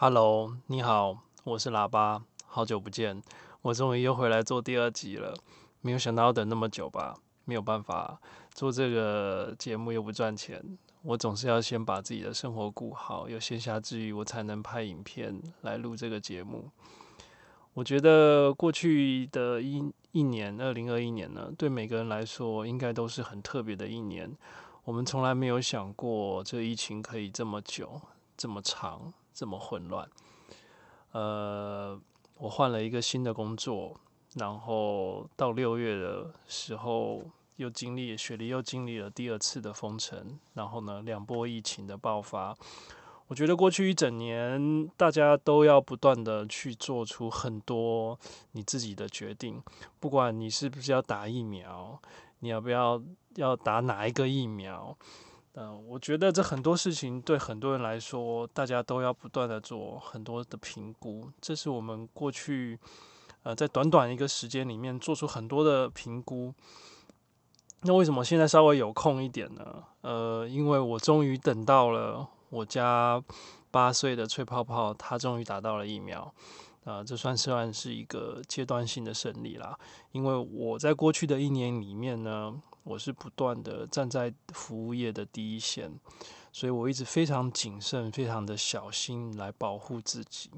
Hello，你好，我是喇叭，好久不见，我终于又回来做第二集了。没有想到要等那么久吧？没有办法，做这个节目又不赚钱，我总是要先把自己的生活顾好，有闲暇之余，我才能拍影片来录这个节目。我觉得过去的一一年，二零二一年呢，对每个人来说，应该都是很特别的一年。我们从来没有想过，这疫情可以这么久、这么长。这么混乱，呃，我换了一个新的工作，然后到六月的时候又经历雪梨又经历了第二次的封城，然后呢，两波疫情的爆发。我觉得过去一整年，大家都要不断的去做出很多你自己的决定，不管你是不是要打疫苗，你要不要要打哪一个疫苗。嗯、我觉得这很多事情对很多人来说，大家都要不断的做很多的评估。这是我们过去呃在短短一个时间里面做出很多的评估。那为什么现在稍微有空一点呢？呃，因为我终于等到了我家八岁的脆泡泡，他终于打到了疫苗。啊、这算是算是一个阶段性的胜利啦。因为我在过去的一年里面呢。我是不断的站在服务业的第一线，所以我一直非常谨慎、非常的小心来保护自己，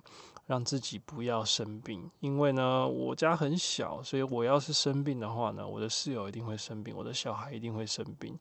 让自己不要生病。因为呢，我家很小，所以我要是生病的话呢，我的室友一定会生病，我的小孩一定会生病。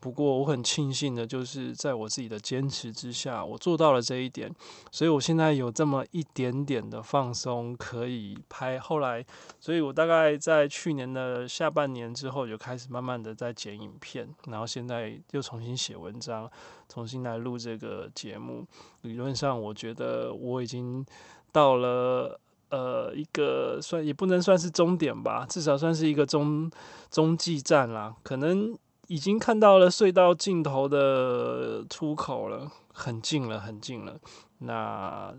不过我很庆幸的，就是在我自己的坚持之下，我做到了这一点，所以我现在有这么一点点的放松可以拍。后来，所以我大概在去年的下半年之后，就开始慢慢的在剪影片，然后现在又重新写文章，重新来录这个节目。理论上，我觉得我已经到了呃一个算也不能算是终点吧，至少算是一个中中继站啦，可能。已经看到了隧道尽头的出口了，很近了，很近了。那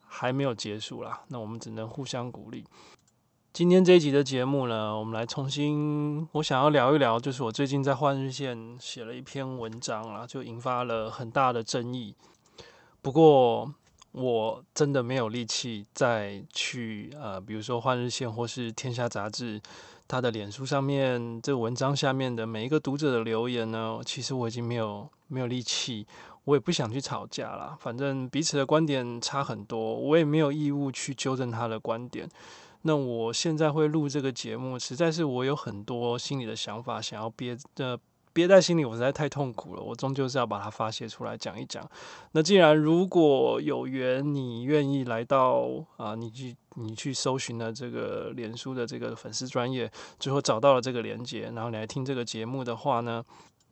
还没有结束啦，那我们只能互相鼓励。今天这一集的节目呢，我们来重新，我想要聊一聊，就是我最近在《换日线》写了一篇文章啦，就引发了很大的争议。不过我真的没有力气再去呃，比如说《换日线》或是《天下杂志》。他的脸书上面这文章下面的每一个读者的留言呢，其实我已经没有没有力气，我也不想去吵架了。反正彼此的观点差很多，我也没有义务去纠正他的观点。那我现在会录这个节目，实在是我有很多心里的想法想要憋着。憋在心里，我实在太痛苦了。我终究是要把它发泄出来讲一讲。那既然如果有缘，你愿意来到啊，你去你去搜寻了这个脸书的这个粉丝专业，最后找到了这个连接，然后你来听这个节目的话呢，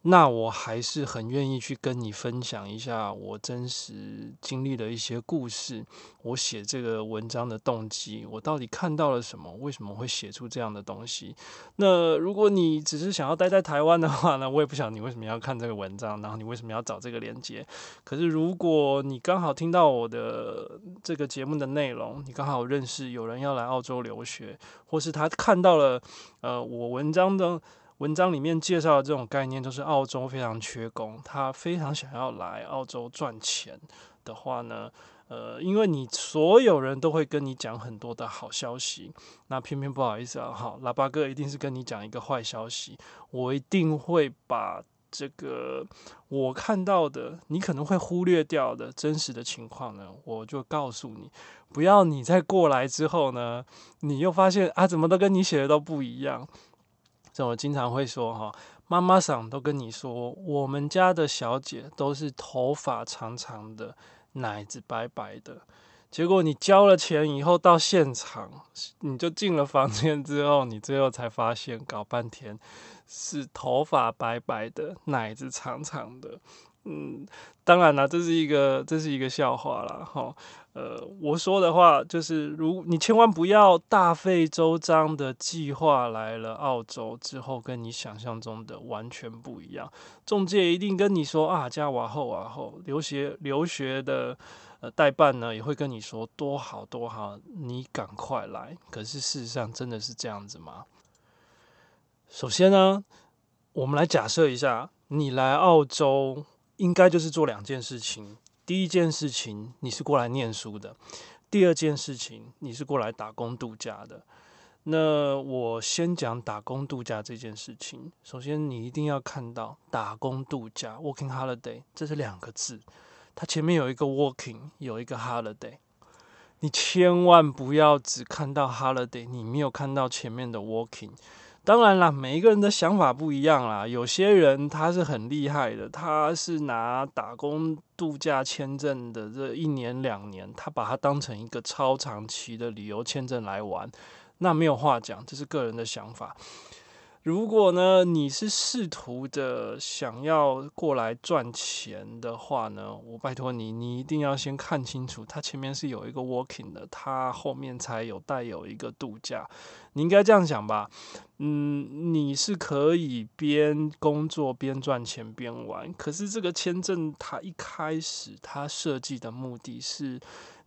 那我还是很愿意去跟你分享一下我真实经历的一些故事，我写这个文章的动机，我到底看到了什么？为什么会写出这样的东西？那如果你只是想要待在台湾的话呢，我也不想你为什么要看这个文章，然后你为什么要找这个连接。可是如果你刚好听到我的这个节目的内容，你刚好认识有人要来澳洲留学，或是他看到了呃我文章的。文章里面介绍的这种概念，就是澳洲非常缺工，他非常想要来澳洲赚钱的话呢，呃，因为你所有人都会跟你讲很多的好消息，那偏偏不好意思啊，好，喇叭哥一定是跟你讲一个坏消息，我一定会把这个我看到的，你可能会忽略掉的真实的情况呢，我就告诉你，不要你再过来之后呢，你又发现啊，怎么都跟你写的都不一样。我经常会说哈，妈妈桑都跟你说，我们家的小姐都是头发长长的，奶子白白的。结果你交了钱以后到现场，你就进了房间之后，你最后才发现，搞半天是头发白白的，奶子长长的。嗯，当然了，这是一个这是一个笑话啦。哈。呃，我说的话就是，如你千万不要大费周章的计划来了澳洲之后，跟你想象中的完全不一样。中介一定跟你说啊，加瓦后瓦后，留学留学的呃代办呢也会跟你说多好多好，你赶快来。可是事实上真的是这样子吗？首先呢，我们来假设一下，你来澳洲应该就是做两件事情。第一件事情，你是过来念书的；第二件事情，你是过来打工度假的。那我先讲打工度假这件事情。首先，你一定要看到“打工度假 ”（working holiday） 这是两个字，它前面有一个 “working”，有一个 “holiday”。你千万不要只看到 “holiday”，你没有看到前面的 “working”。当然啦，每一个人的想法不一样啦。有些人他是很厉害的，他是拿打工度假签证的这一年两年，他把它当成一个超长期的旅游签证来玩。那没有话讲，这是个人的想法。如果呢，你是试图的想要过来赚钱的话呢，我拜托你，你一定要先看清楚，它前面是有一个 working 的，它后面才有带有一个度假。你应该这样想吧？嗯，你是可以边工作边赚钱边玩，可是这个签证它一开始它设计的目的是，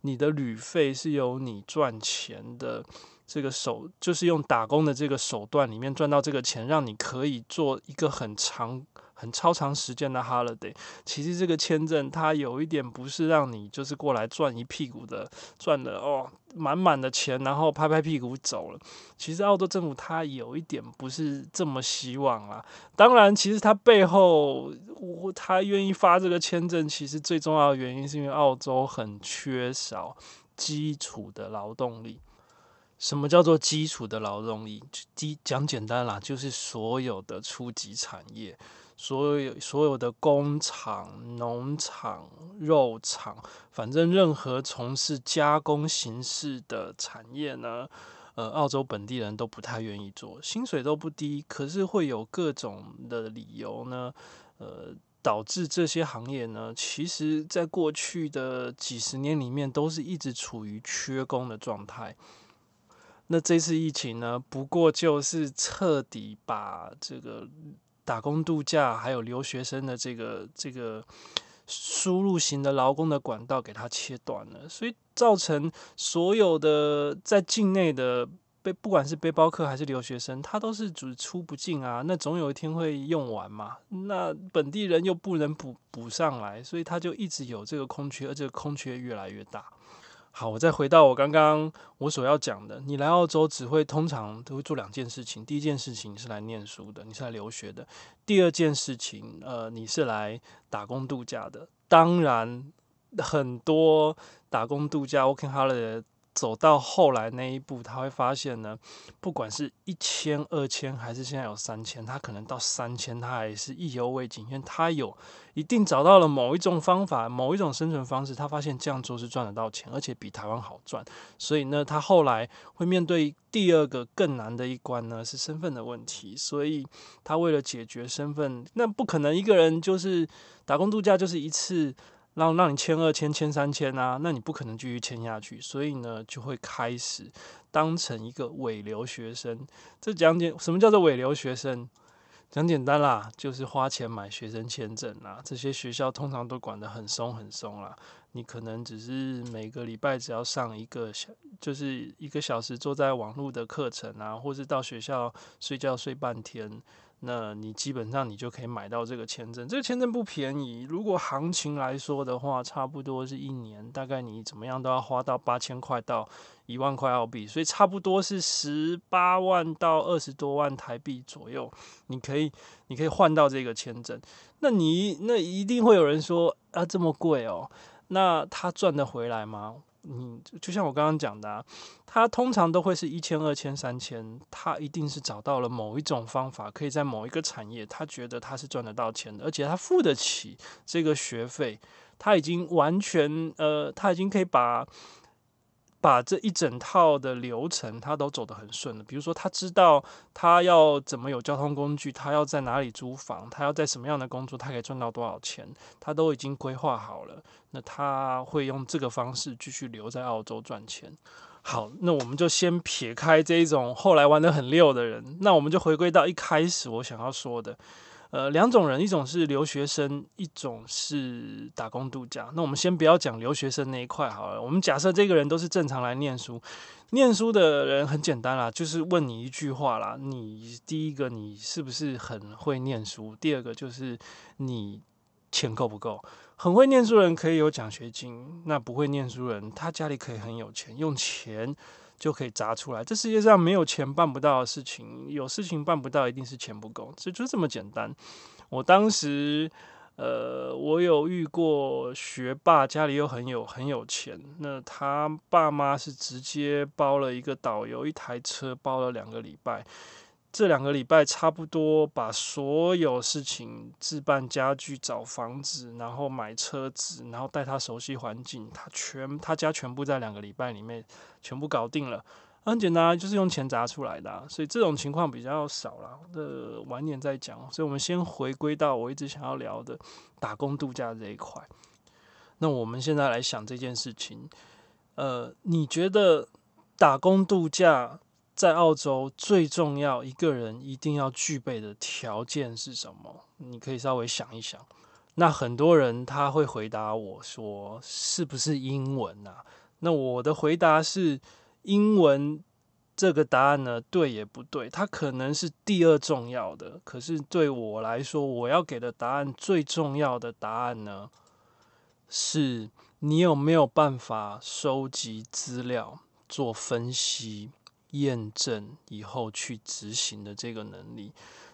你的旅费是由你赚钱的。这个手就是用打工的这个手段里面赚到这个钱，让你可以做一个很长、很超长时间的 holiday。其实这个签证它有一点不是让你就是过来赚一屁股的，赚的哦满满的钱，然后拍拍屁股走了。其实澳洲政府它有一点不是这么希望啊。当然，其实它背后我他愿意发这个签证，其实最重要的原因是因为澳洲很缺少基础的劳动力。什么叫做基础的劳动力？基讲简单啦，就是所有的初级产业，所有所有的工厂、农场、肉厂，反正任何从事加工形式的产业呢，呃，澳洲本地人都不太愿意做，薪水都不低，可是会有各种的理由呢，呃，导致这些行业呢，其实在过去的几十年里面，都是一直处于缺工的状态。那这次疫情呢，不过就是彻底把这个打工度假还有留学生的这个这个输入型的劳工的管道给它切断了，所以造成所有的在境内的背不管是背包客还是留学生，他都是只出不进啊，那总有一天会用完嘛，那本地人又不能补补上来，所以他就一直有这个空缺，而这个空缺越来越大。好，我再回到我刚刚我所要讲的。你来澳洲只会通常都会做两件事情。第一件事情是来念书的，你是来留学的。第二件事情，呃，你是来打工度假的。当然，很多打工度假 working holiday 走到后来那一步，他会发现呢，不管是一千、二千，还是现在有三千，他可能到三千，他还是意犹未尽，因为他有一定找到了某一种方法，某一种生存方式，他发现这样做是赚得到钱，而且比台湾好赚，所以呢，他后来会面对第二个更难的一关呢，是身份的问题，所以他为了解决身份，那不可能一个人就是打工度假就是一次。让让你签二签签三签啊，那你不可能继续签下去，所以呢，就会开始当成一个伪留学生。这讲简，什么叫做伪留学生？讲简单啦，就是花钱买学生签证啦。这些学校通常都管得很松很松啦。你可能只是每个礼拜只要上一个小，就是一个小时坐在网络的课程啊，或是到学校睡觉睡半天。那你基本上你就可以买到这个签证，这个签证不便宜。如果行情来说的话，差不多是一年，大概你怎么样都要花到八千块到一万块澳币，所以差不多是十八万到二十多万台币左右。你可以，你可以换到这个签证。那你那一定会有人说啊，这么贵哦，那他赚得回来吗？你，就像我刚刚讲的啊，他通常都会是一千、二千、三千，他一定是找到了某一种方法，可以在某一个产业，他觉得他是赚得到钱的，而且他付得起这个学费，他已经完全呃，他已经可以把。把这一整套的流程，他都走得很顺了。比如说，他知道他要怎么有交通工具，他要在哪里租房，他要在什么样的工作，他可以赚到多少钱，他都已经规划好了。那他会用这个方式继续留在澳洲赚钱。好，那我们就先撇开这一种后来玩得很溜的人，那我们就回归到一开始我想要说的。呃，两种人，一种是留学生，一种是打工度假。那我们先不要讲留学生那一块好了，我们假设这个人都是正常来念书，念书的人很简单啦，就是问你一句话啦，你第一个你是不是很会念书？第二个就是你钱够不够？很会念书人可以有奖学金，那不会念书人他家里可以很有钱，用钱就可以砸出来。这世界上没有钱办不到的事情，有事情办不到，一定是钱不够，这就这么简单。我当时，呃，我有遇过学霸，家里又很有很有钱，那他爸妈是直接包了一个导游，一台车包了两个礼拜。这两个礼拜差不多把所有事情置办家具、找房子，然后买车子，然后带他熟悉环境，他全他家全部在两个礼拜里面全部搞定了，很简单，就是用钱砸出来的。所以这种情况比较少了，呃，晚点再讲。所以我们先回归到我一直想要聊的打工度假这一块。那我们现在来想这件事情，呃，你觉得打工度假？在澳洲最重要一个人一定要具备的条件是什么？你可以稍微想一想。那很多人他会回答我说：“是不是英文啊？”那我的回答是：英文这个答案呢，对也不对，它可能是第二重要的。可是对我来说，我要给的答案最重要的答案呢，是你有没有办法收集资料、做分析。验证以后去执行的这个能力，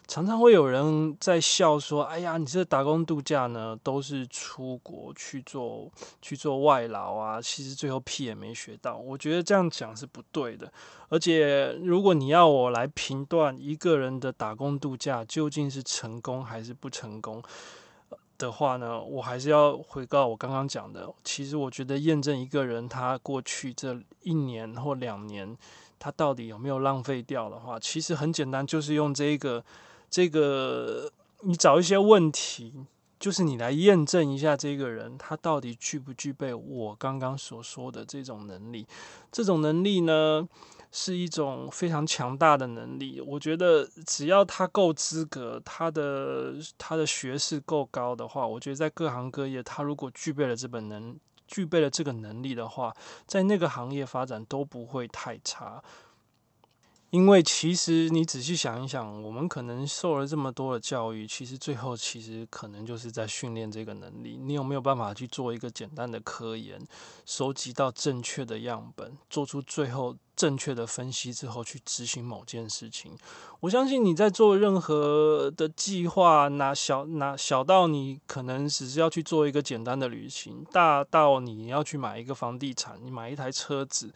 常常会有人在笑说：“哎呀，你这打工度假呢，都是出国去做去做外劳啊，其实最后屁也没学到。”我觉得这样讲是不对的。而且，如果你要我来评断一个人的打工度假究竟是成功还是不成功的话呢，我还是要回到我刚刚讲的。其实，我觉得验证一个人他过去这一年或两年。他到底有没有浪费掉的话，其实很简单，就是用这个这个，你找一些问题，就是你来验证一下这个人他到底具不具备我刚刚所说的这种能力。这种能力呢，是一种非常强大的能力。我觉得只要他够资格，他的他的学识够高的话，我觉得在各行各业，他如果具备了这本能。具备了这个能力的话，在那个行业发展都不会太差。因为其实你仔细想一想，我们可能受了这么多的教育，其实最后其实可能就是在训练这个能力。你有没有办法去做一个简单的科研，收集到正确的样本，做出最后正确的分析之后去执行某件事情？我相信你在做任何的计划，哪小哪小到你可能只是要去做一个简单的旅行，大到你要去买一个房地产，你买一台车子，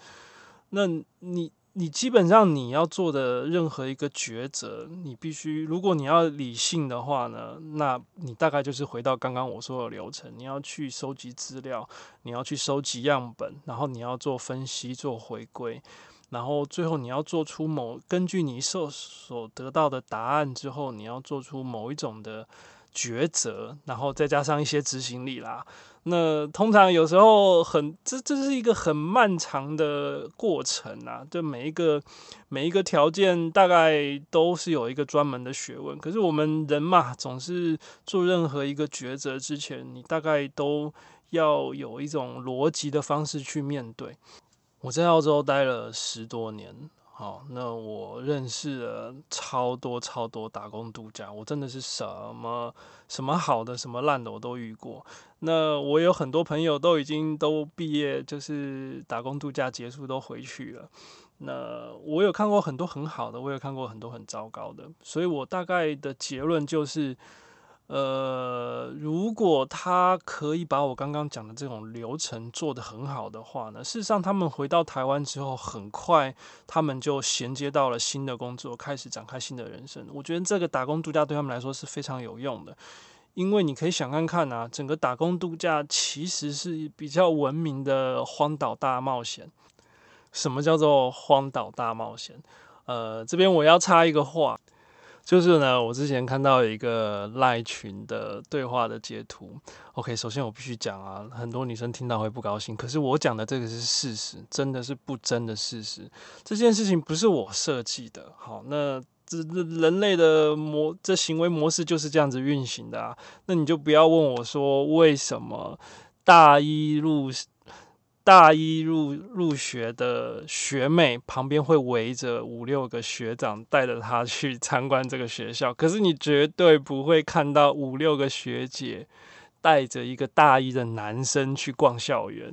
那你。你基本上你要做的任何一个抉择，你必须，如果你要理性的话呢，那你大概就是回到刚刚我说的流程，你要去收集资料，你要去收集样本，然后你要做分析、做回归，然后最后你要做出某根据你所所得到的答案之后，你要做出某一种的抉择，然后再加上一些执行力啦。那通常有时候很，这这是一个很漫长的过程啊。就每一个每一个条件大概都是有一个专门的学问。可是我们人嘛，总是做任何一个抉择之前，你大概都要有一种逻辑的方式去面对。我在澳洲待了十多年。好，那我认识了超多超多打工度假，我真的是什么什么好的，什么烂的我都遇过。那我有很多朋友都已经都毕业，就是打工度假结束都回去了。那我有看过很多很好的，我有看过很多很糟糕的，所以我大概的结论就是。呃，如果他可以把我刚刚讲的这种流程做得很好的话呢，事实上他们回到台湾之后，很快他们就衔接到了新的工作，开始展开新的人生。我觉得这个打工度假对他们来说是非常有用的，因为你可以想看看啊，整个打工度假其实是比较闻名的荒岛大冒险。什么叫做荒岛大冒险？呃，这边我要插一个话。就是呢，我之前看到一个赖群的对话的截图。OK，首先我必须讲啊，很多女生听到会不高兴，可是我讲的这个是事实，真的是不争的事实。这件事情不是我设计的，好，那这这人类的模这行为模式就是这样子运行的啊。那你就不要问我说为什么大一入。大一入入学的学妹旁边会围着五六个学长，带着她去参观这个学校。可是你绝对不会看到五六个学姐带着一个大一的男生去逛校园，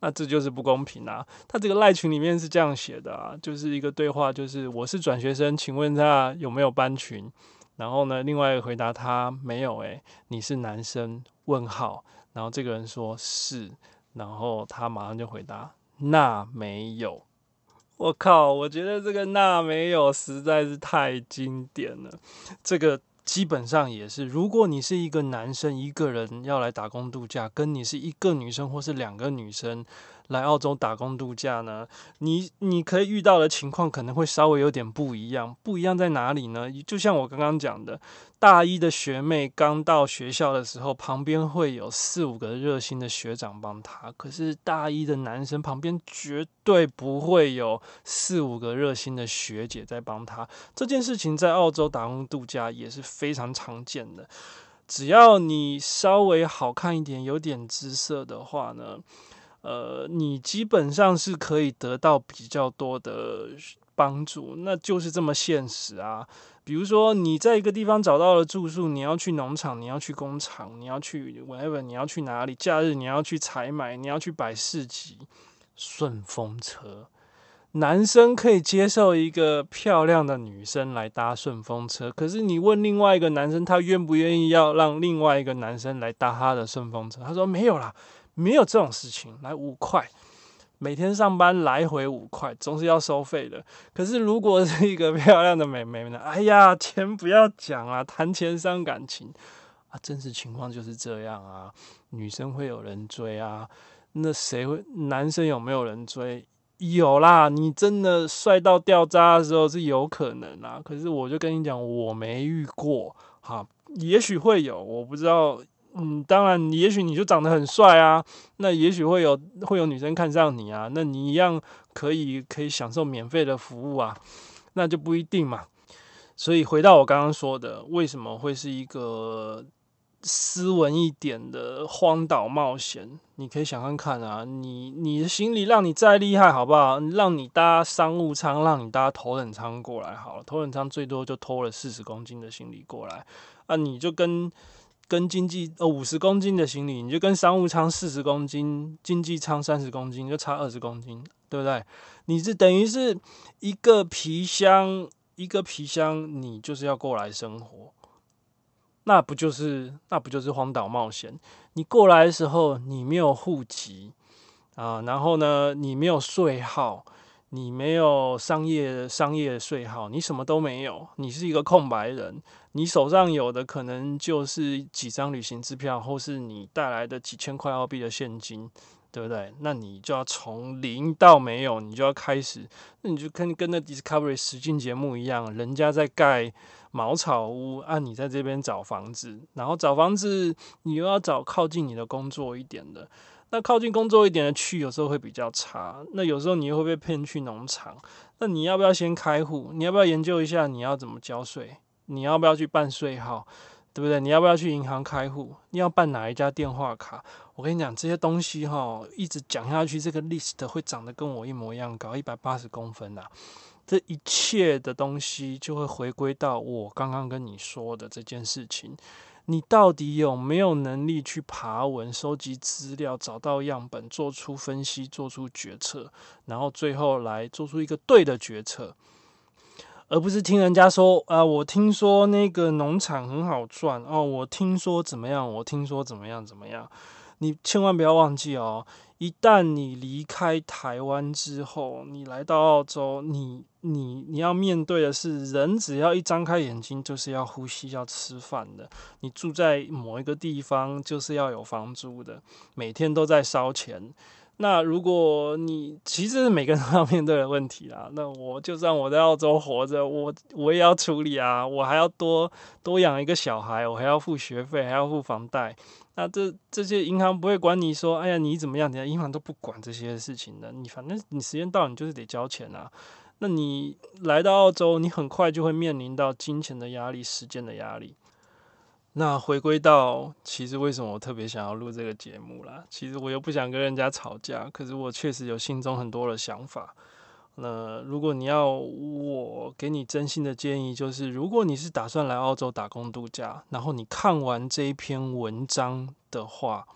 那这就是不公平啊！他这个赖群里面是这样写的啊，就是一个对话，就是我是转学生，请问他有没有班群？然后呢，另外一个回答他没有，诶，你是男生？问号。然后这个人说是，然后他马上就回答那没有。我靠，我觉得这个那没有实在是太经典了，这个。基本上也是，如果你是一个男生，一个人要来打工度假，跟你是一个女生或是两个女生来澳洲打工度假呢，你你可以遇到的情况可能会稍微有点不一样。不一样在哪里呢？就像我刚刚讲的。大一的学妹刚到学校的时候，旁边会有四五个热心的学长帮她。可是大一的男生旁边绝对不会有四五个热心的学姐在帮他。这件事情在澳洲打工度假也是非常常见的。只要你稍微好看一点，有点姿色的话呢，呃，你基本上是可以得到比较多的帮助。那就是这么现实啊。比如说，你在一个地方找到了住宿，你要去农场，你要去工厂，你要去 whatever，你要去哪里？假日你要去采买，你要去摆市集，顺风车。男生可以接受一个漂亮的女生来搭顺风车，可是你问另外一个男生，他愿不愿意要让另外一个男生来搭他的顺风车？他说没有啦，没有这种事情，来五块。每天上班来回五块，总是要收费的。可是如果是一个漂亮的美眉呢？哎呀，钱不要讲啊，谈钱伤感情啊，真实情况就是这样啊。女生会有人追啊，那谁会？男生有没有人追？有啦，你真的帅到掉渣的时候是有可能啊。可是我就跟你讲，我没遇过，哈，也许会有，我不知道。嗯，当然，也许你就长得很帅啊，那也许会有会有女生看上你啊，那你一样可以可以享受免费的服务啊，那就不一定嘛。所以回到我刚刚说的，为什么会是一个斯文一点的荒岛冒险？你可以想看看啊，你你的行李让你再厉害好不好？让你搭商务舱，让你搭头等舱过来好了，头等舱最多就拖了四十公斤的行李过来啊，你就跟。跟经济呃五十公斤的行李，你就跟商务舱四十公斤，经济舱三十公斤，就差二十公斤，对不对？你是等于是一个皮箱，一个皮箱，你就是要过来生活，那不就是那不就是荒岛冒险？你过来的时候，你没有户籍啊，然后呢，你没有税号。你没有商业商业税号，你什么都没有，你是一个空白人。你手上有的可能就是几张旅行支票，或是你带来的几千块澳币的现金，对不对？那你就要从零到没有，你就要开始。那你就跟跟那 Discovery 实境节目一样，人家在盖茅草屋，啊、你在这边找房子，然后找房子，你又要找靠近你的工作一点的。那靠近工作一点的区有时候会比较差，那有时候你又会被骗去农场。那你要不要先开户？你要不要研究一下你要怎么交税？你要不要去办税号？对不对？你要不要去银行开户？你要办哪一家电话卡？我跟你讲这些东西哈，一直讲下去，这个 list 会长得跟我一模一样高，一百八十公分呐。这一切的东西就会回归到我刚刚跟你说的这件事情。你到底有没有能力去爬文、收集资料、找到样本、做出分析、做出决策，然后最后来做出一个对的决策，而不是听人家说啊，我听说那个农场很好赚哦，我听说怎么样，我听说怎么样怎么样。你千万不要忘记哦。一旦你离开台湾之后，你来到澳洲，你你你要面对的是，人只要一张开眼睛就是要呼吸、要吃饭的。你住在某一个地方，就是要有房租的，每天都在烧钱。那如果你其实每个人都要面对的问题啦，那我就算我在澳洲活着，我我也要处理啊，我还要多多养一个小孩，我还要付学费，还要付房贷。那这这些银行不会管你说，哎呀，你怎么样？你的银行都不管这些事情的。你反正你时间到，你就是得交钱啊。那你来到澳洲，你很快就会面临到金钱的压力、时间的压力。那回归到，其实为什么我特别想要录这个节目啦？其实我又不想跟人家吵架，可是我确实有心中很多的想法。那如果你要我给你真心的建议，就是如果你是打算来澳洲打工度假，然后你看完这一篇文章的话，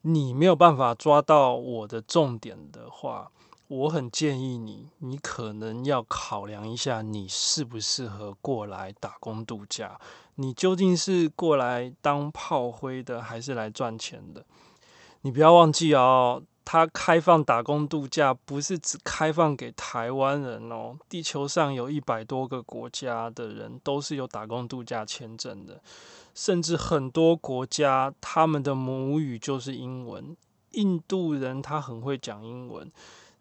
你没有办法抓到我的重点的话，我很建议你，你可能要考量一下，你适不适合过来打工度假？你究竟是过来当炮灰的，还是来赚钱的？你不要忘记哦。它开放打工度假不是只开放给台湾人哦，地球上有一百多个国家的人都是有打工度假签证的，甚至很多国家他们的母语就是英文，印度人他很会讲英文。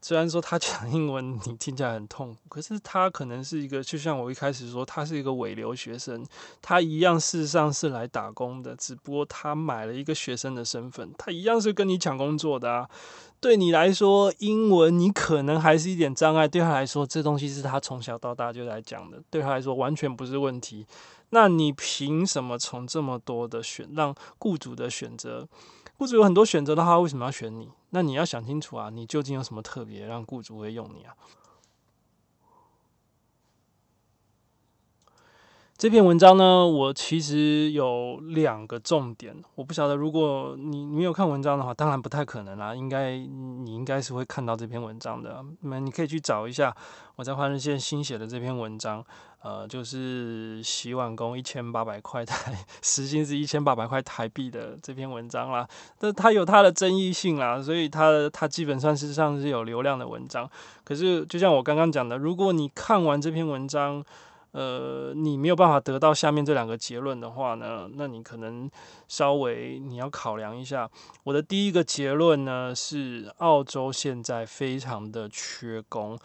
虽然说他讲英文你听起来很痛苦，可是他可能是一个，就像我一开始说，他是一个伪留学生，他一样事实上是来打工的，只不过他买了一个学生的身份，他一样是跟你抢工作的啊。对你来说，英文你可能还是一点障碍，对他来说，这东西是他从小到大就来讲的，对他来说完全不是问题。那你凭什么从这么多的选，让雇主的选择？雇主有很多选择的话，为什么要选你？那你要想清楚啊，你究竟有什么特别让雇主会用你啊？这篇文章呢，我其实有两个重点，我不晓得如果你没有看文章的话，当然不太可能啦。应该你应该是会看到这篇文章的，那你可以去找一下我在换日线新写的这篇文章，呃，就是洗碗工一千八百块台 时薪是一千八百块台币的这篇文章啦。但它有它的争议性啦，所以它它基本上是上是有流量的文章。可是就像我刚刚讲的，如果你看完这篇文章，呃，你没有办法得到下面这两个结论的话呢，那你可能稍微你要考量一下。我的第一个结论呢是，澳洲现在非常的缺工，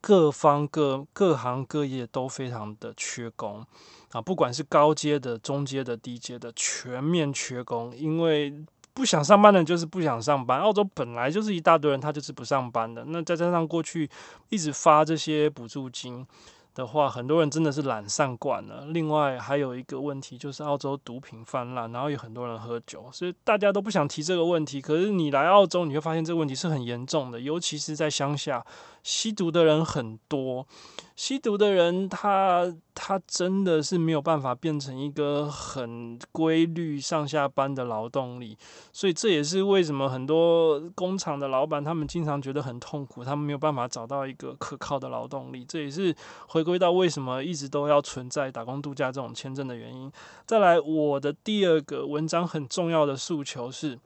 各方各各行各业都非常的缺工啊，不管是高阶的、中阶的、低阶的，全面缺工。因为不想上班的就是不想上班，澳洲本来就是一大堆人，他就是不上班的。那再加上过去一直发这些补助金。的话，很多人真的是懒散惯了。另外还有一个问题就是澳洲毒品泛滥，然后有很多人喝酒，所以大家都不想提这个问题。可是你来澳洲，你会发现这个问题是很严重的，尤其是在乡下，吸毒的人很多。吸毒的人他，他真的是没有办法变成一个很规律上下班的劳动力，所以这也是为什么很多工厂的老板他们经常觉得很痛苦，他们没有办法找到一个可靠的劳动力。这也是回归到为什么一直都要存在打工度假这种签证的原因。再来，我的第二个文章很重要的诉求是，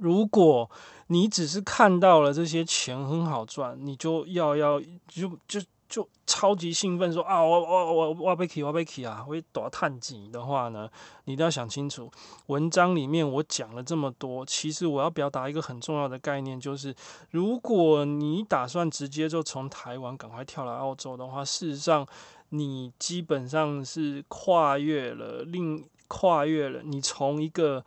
如果你只是看到了这些钱很好赚，你就要要就就。就超级兴奋说啊，我我我我被起，我被起啊！会躲探几的话呢，你一定要想清楚。文章里面我讲了这么多，其实我要表达一个很重要的概念，就是如果你打算直接就从台湾赶快跳来澳洲的话，事实上你基本上是跨越了另跨越了，你从一个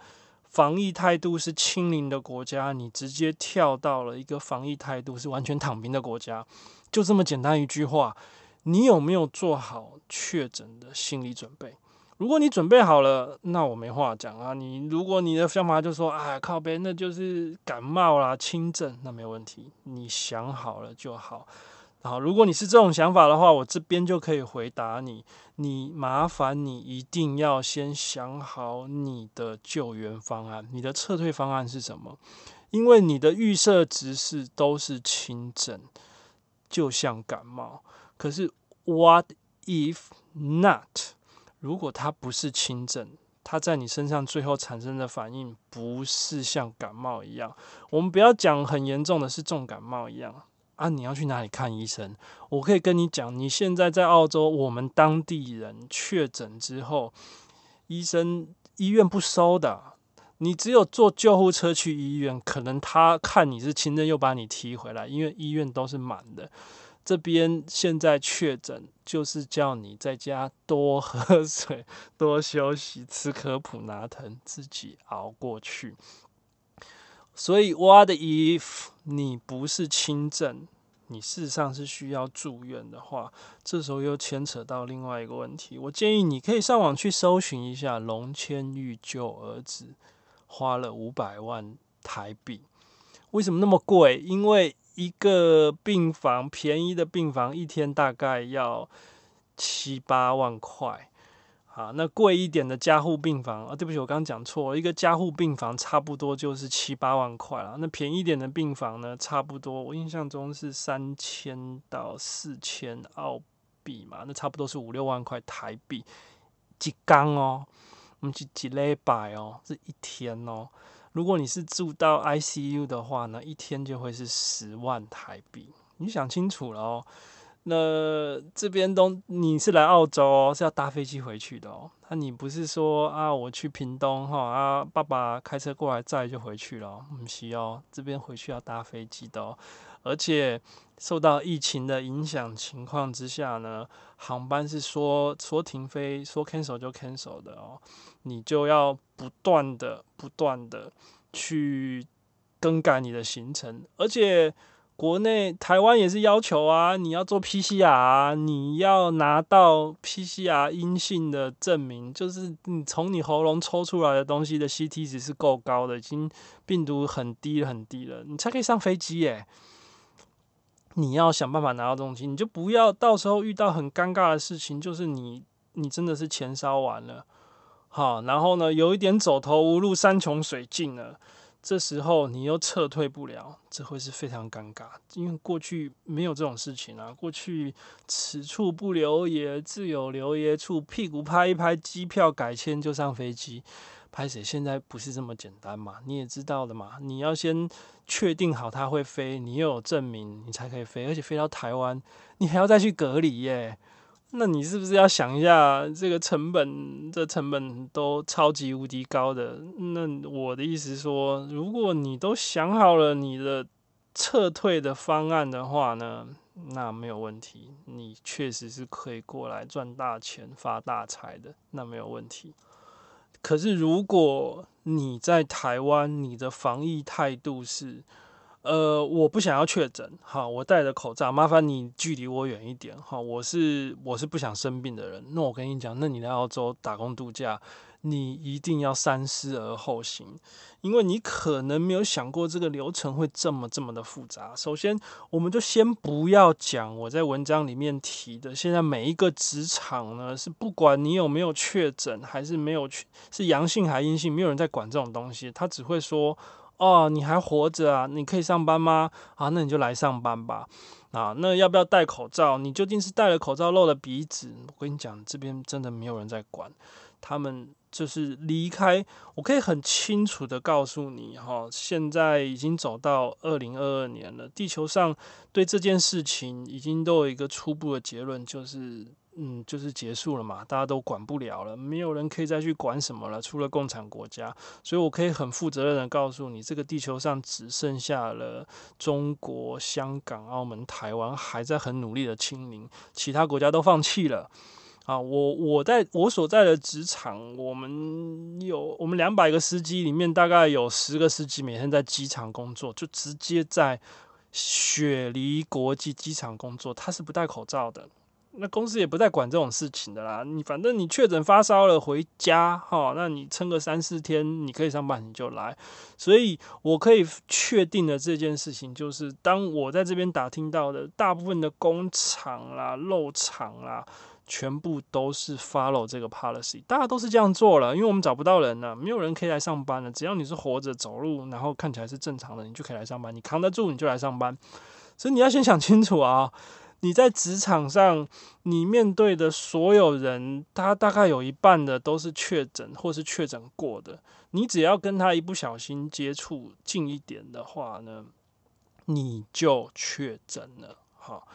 防疫态度是清零的国家，你直接跳到了一个防疫态度是完全躺平的国家。就这么简单一句话，你有没有做好确诊的心理准备？如果你准备好了，那我没话讲啊。你如果你的想法就说，哎，靠边，那就是感冒啦，轻症，那没问题。你想好了就好。然后，如果你是这种想法的话，我这边就可以回答你。你麻烦你一定要先想好你的救援方案，你的撤退方案是什么？因为你的预设值是都是轻症。就像感冒，可是 What if not？如果它不是轻症，它在你身上最后产生的反应不是像感冒一样，我们不要讲很严重的是重感冒一样啊！你要去哪里看医生？我可以跟你讲，你现在在澳洲，我们当地人确诊之后，医生医院不收的。你只有坐救护车去医院，可能他看你是轻症，又把你踢回来，因为医院都是满的。这边现在确诊，就是叫你在家多喝水、多休息、吃科普拿疼，自己熬过去。所以，What if 你不是轻症，你事实上是需要住院的话，这时候又牵扯到另外一个问题。我建议你可以上网去搜寻一下龙千玉救儿子。花了五百万台币，为什么那么贵？因为一个病房，便宜的病房一天大概要七八万块。啊，那贵一点的加护病房啊，对不起，我刚刚讲错了，一个加护病房差不多就是七八万块了。那便宜一点的病房呢，差不多我印象中是三千到四千澳币嘛，那差不多是五六万块台币。几缸哦，我们几几礼拜哦，是一天哦。如果你是住到 ICU 的话呢，一天就会是十万台币。你想清楚了哦。那这边都你是来澳洲哦，是要搭飞机回去的哦。那你不是说啊，我去屏东哈啊，爸爸开车过来载就回去了？不是哦，这边回去要搭飞机的哦。而且受到疫情的影响情况之下呢，航班是说说停飞说 cancel 就 cancel 的哦。你就要不断的不断的去更改你的行程，而且。国内台湾也是要求啊，你要做 PCR，你要拿到 PCR 阴性的证明，就是你从你喉咙抽出来的东西的 CT 值是够高的，已经病毒很低很低了，你才可以上飞机耶。你要想办法拿到东西，你就不要到时候遇到很尴尬的事情，就是你你真的是钱烧完了，好，然后呢，有一点走投无路，山穷水尽了。这时候你又撤退不了，这会是非常尴尬，因为过去没有这种事情啊。过去此处不留爷，自有留爷处，屁股拍一拍，机票改签就上飞机。拍谁？现在不是这么简单嘛？你也知道的嘛。你要先确定好它会飞，你又有证明，你才可以飞。而且飞到台湾，你还要再去隔离耶。那你是不是要想一下，这个成本，这成本都超级无敌高的？那我的意思说，如果你都想好了你的撤退的方案的话呢，那没有问题，你确实是可以过来赚大钱、发大财的，那没有问题。可是如果你在台湾，你的防疫态度是，呃，我不想要确诊，好，我戴着口罩，麻烦你距离我远一点，好，我是我是不想生病的人，那我跟你讲，那你来澳洲打工度假，你一定要三思而后行，因为你可能没有想过这个流程会这么这么的复杂。首先，我们就先不要讲我在文章里面提的，现在每一个职场呢，是不管你有没有确诊，还是没有确是阳性还阴性，没有人在管这种东西，他只会说。哦，你还活着啊？你可以上班吗？啊，那你就来上班吧。啊，那要不要戴口罩？你究竟是戴了口罩露了鼻子？我跟你讲，这边真的没有人在管，他们就是离开。我可以很清楚的告诉你，哈，现在已经走到二零二二年了，地球上对这件事情已经都有一个初步的结论，就是。嗯，就是结束了嘛，大家都管不了了，没有人可以再去管什么了，除了共产国家。所以我可以很负责任的告诉你，这个地球上只剩下了中国、香港、澳门、台湾还在很努力的清零，其他国家都放弃了。啊，我我在我所在的职场，我们有我们两百个司机里面，大概有十个司机每天在机场工作，就直接在雪梨国际机场工作，他是不戴口罩的。那公司也不再管这种事情的啦，你反正你确诊发烧了回家哈，那你撑个三四天，你可以上班你就来。所以我可以确定的这件事情就是，当我在这边打听到的大部分的工厂啦、肉厂啦，全部都是 follow 这个 policy，大家都是这样做了，因为我们找不到人了，没有人可以来上班了。只要你是活着走路，然后看起来是正常的，你就可以来上班，你扛得住你就来上班。所以你要先想清楚啊。你在职场上，你面对的所有人，他大概有一半的都是确诊或是确诊过的。你只要跟他一不小心接触近一点的话呢，你就确诊了。好，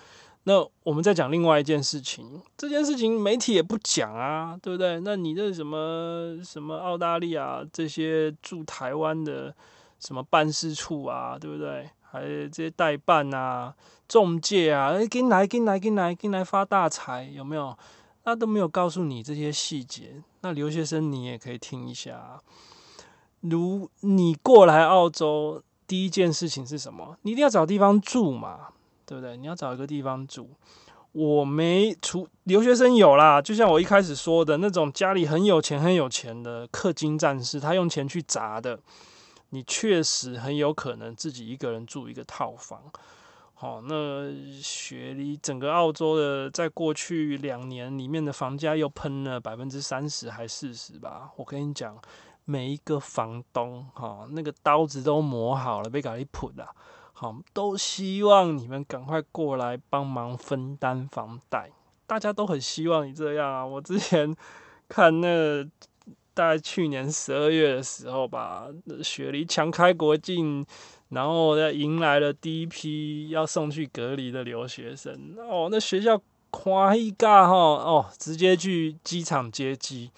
那我们再讲另外一件事情，这件事情媒体也不讲啊，对不对？那你的什么什么澳大利亚这些驻台湾的什么办事处啊，对不对？还有这些代办啊。中介啊，哎，进来，进来，进来，进来发大财，有没有？那都没有告诉你这些细节。那留学生，你也可以听一下。如你过来澳洲，第一件事情是什么？你一定要找地方住嘛，对不对？你要找一个地方住。我没出留学生有啦，就像我一开始说的那种家里很有钱、很有钱的氪金战士，他用钱去砸的。你确实很有可能自己一个人住一个套房。好，那雪梨整个澳洲的，在过去两年里面的房价又喷了百分之三十还四十吧？我跟你讲，每一个房东哈，那个刀子都磨好了，被搞一铺了，好，都希望你们赶快过来帮忙分担房贷，大家都很希望你这样啊。我之前看那，大概去年十二月的时候吧，雪梨强开国境。然后呢，迎来了第一批要送去隔离的留学生哦，那学校夸一嘎哈哦，直接去机场接机。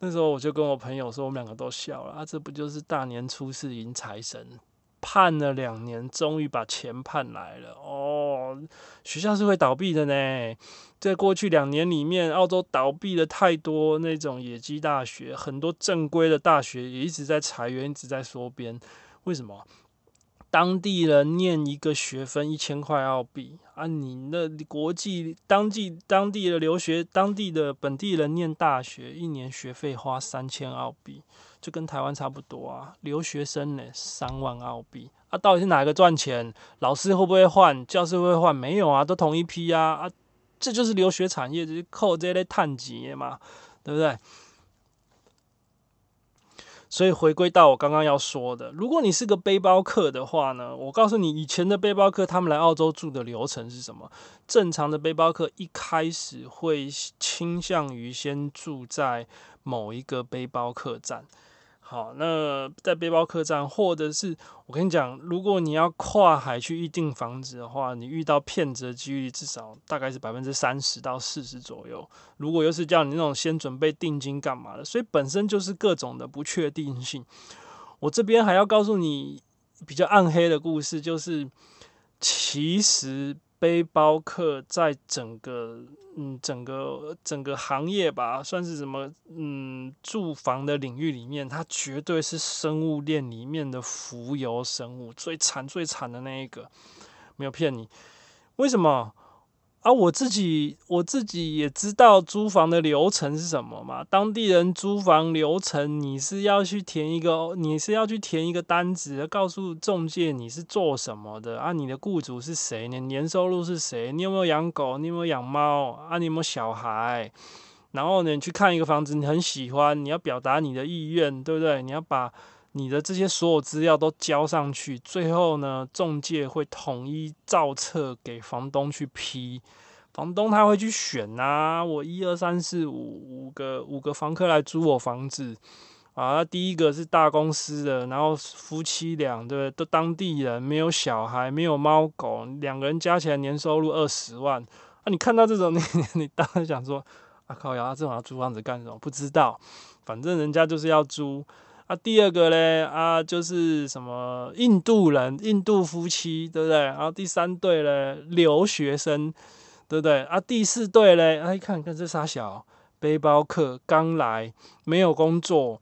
那时候我就跟我朋友说，我们两个都笑了啊，这不就是大年初四迎财神，盼了两年，终于把钱盼来了哦。学校是会倒闭的呢，在过去两年里面，澳洲倒闭了太多那种野鸡大学，很多正规的大学也一直在裁员，一直在缩编，为什么？当地人念一个学分一千块澳币啊，你那国际当地当地的留学，当地的本地人念大学，一年学费花三千澳币，就跟台湾差不多啊。留学生呢，三万澳币啊，到底是哪个赚钱？老师会不会换？教师会不会换？没有啊，都同一批啊啊，这就是留学产业，就是靠这类探级嘛，对不对？所以回归到我刚刚要说的，如果你是个背包客的话呢，我告诉你，以前的背包客他们来澳洲住的流程是什么？正常的背包客一开始会倾向于先住在某一个背包客栈。好，那在背包客栈，或者是我跟你讲，如果你要跨海去预订房子的话，你遇到骗子的几率至少大概是百分之三十到四十左右。如果又是叫你那种先准备定金干嘛的，所以本身就是各种的不确定性。我这边还要告诉你比较暗黑的故事，就是其实。背包客在整个嗯整个整个行业吧，算是什么嗯住房的领域里面，它绝对是生物链里面的浮游生物，最惨最惨的那一个，没有骗你。为什么？啊，我自己我自己也知道租房的流程是什么嘛。当地人租房流程，你是要去填一个，你是要去填一个单子，告诉中介你是做什么的啊？你的雇主是谁？你年收入是谁？你有没有养狗？你有没有养猫？啊，你有没有小孩？然后呢，你去看一个房子，你很喜欢，你要表达你的意愿，对不对？你要把你的这些所有资料都交上去，最后呢，中介会统一造册给房东去批，房东他会去选啊，我一二三四五五个五个房客来租我房子啊，第一个是大公司的，然后夫妻俩对不对？都当地人，没有小孩，没有猫狗，两个人加起来年收入二十万啊！你看到这种，你你当然想说啊靠呀，这种要租房子干什么？不知道，反正人家就是要租。啊，第二个嘞啊，就是什么印度人、印度夫妻，对不对？然后第三对嘞，留学生，对不对？啊，第四对嘞，哎，看看这仨小背包客刚来，没有工作，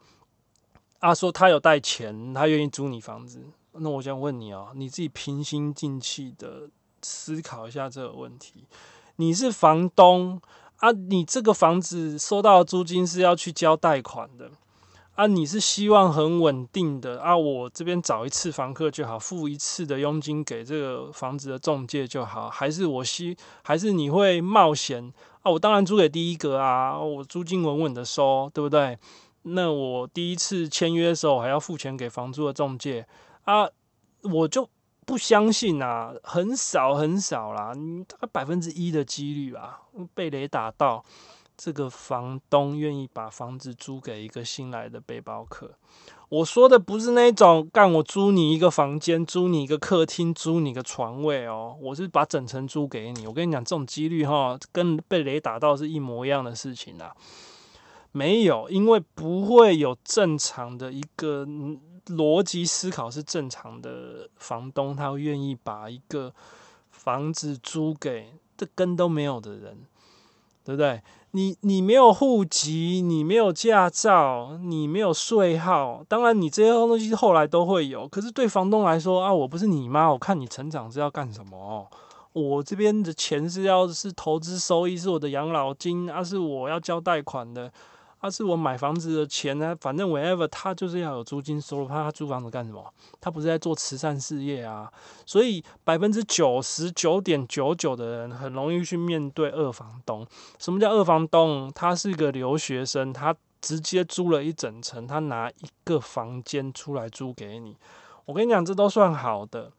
啊，说他有带钱，他愿意租你房子。那我想问你哦，你自己平心静气的思考一下这个问题。你是房东啊，你这个房子收到的租金是要去交贷款的。啊，你是希望很稳定的啊？我这边找一次房客就好，付一次的佣金给这个房子的中介就好，还是我希，还是你会冒险啊？我当然租给第一个啊，我租金稳稳的收，对不对？那我第一次签约的时候还要付钱给房租的中介啊？我就不相信啊，很少很少啦，大概百分之一的几率啊，被雷打到。这个房东愿意把房子租给一个新来的背包客。我说的不是那种干我租你一个房间，租你一个客厅，租你一个床位哦。我是把整层租给你。我跟你讲，这种几率哈，跟被雷打到是一模一样的事情啊。没有，因为不会有正常的一个逻辑思考是正常的房东，他会愿意把一个房子租给这根都没有的人。对不对？你你没有户籍，你没有驾照，你没有税号，当然你这些东西后来都会有。可是对房东来说啊，我不是你妈，我看你成长是要干什么？我这边的钱是要是投资收益，是我的养老金，啊，是我要交贷款的啊，是我买房子的钱呢，反正 whatever，他就是要有租金收入，怕他租房子干什么？他不是在做慈善事业啊，所以百分之九十九点九九的人很容易去面对二房东。什么叫二房东？他是个留学生，他直接租了一整层，他拿一个房间出来租给你。我跟你讲，这都算好的。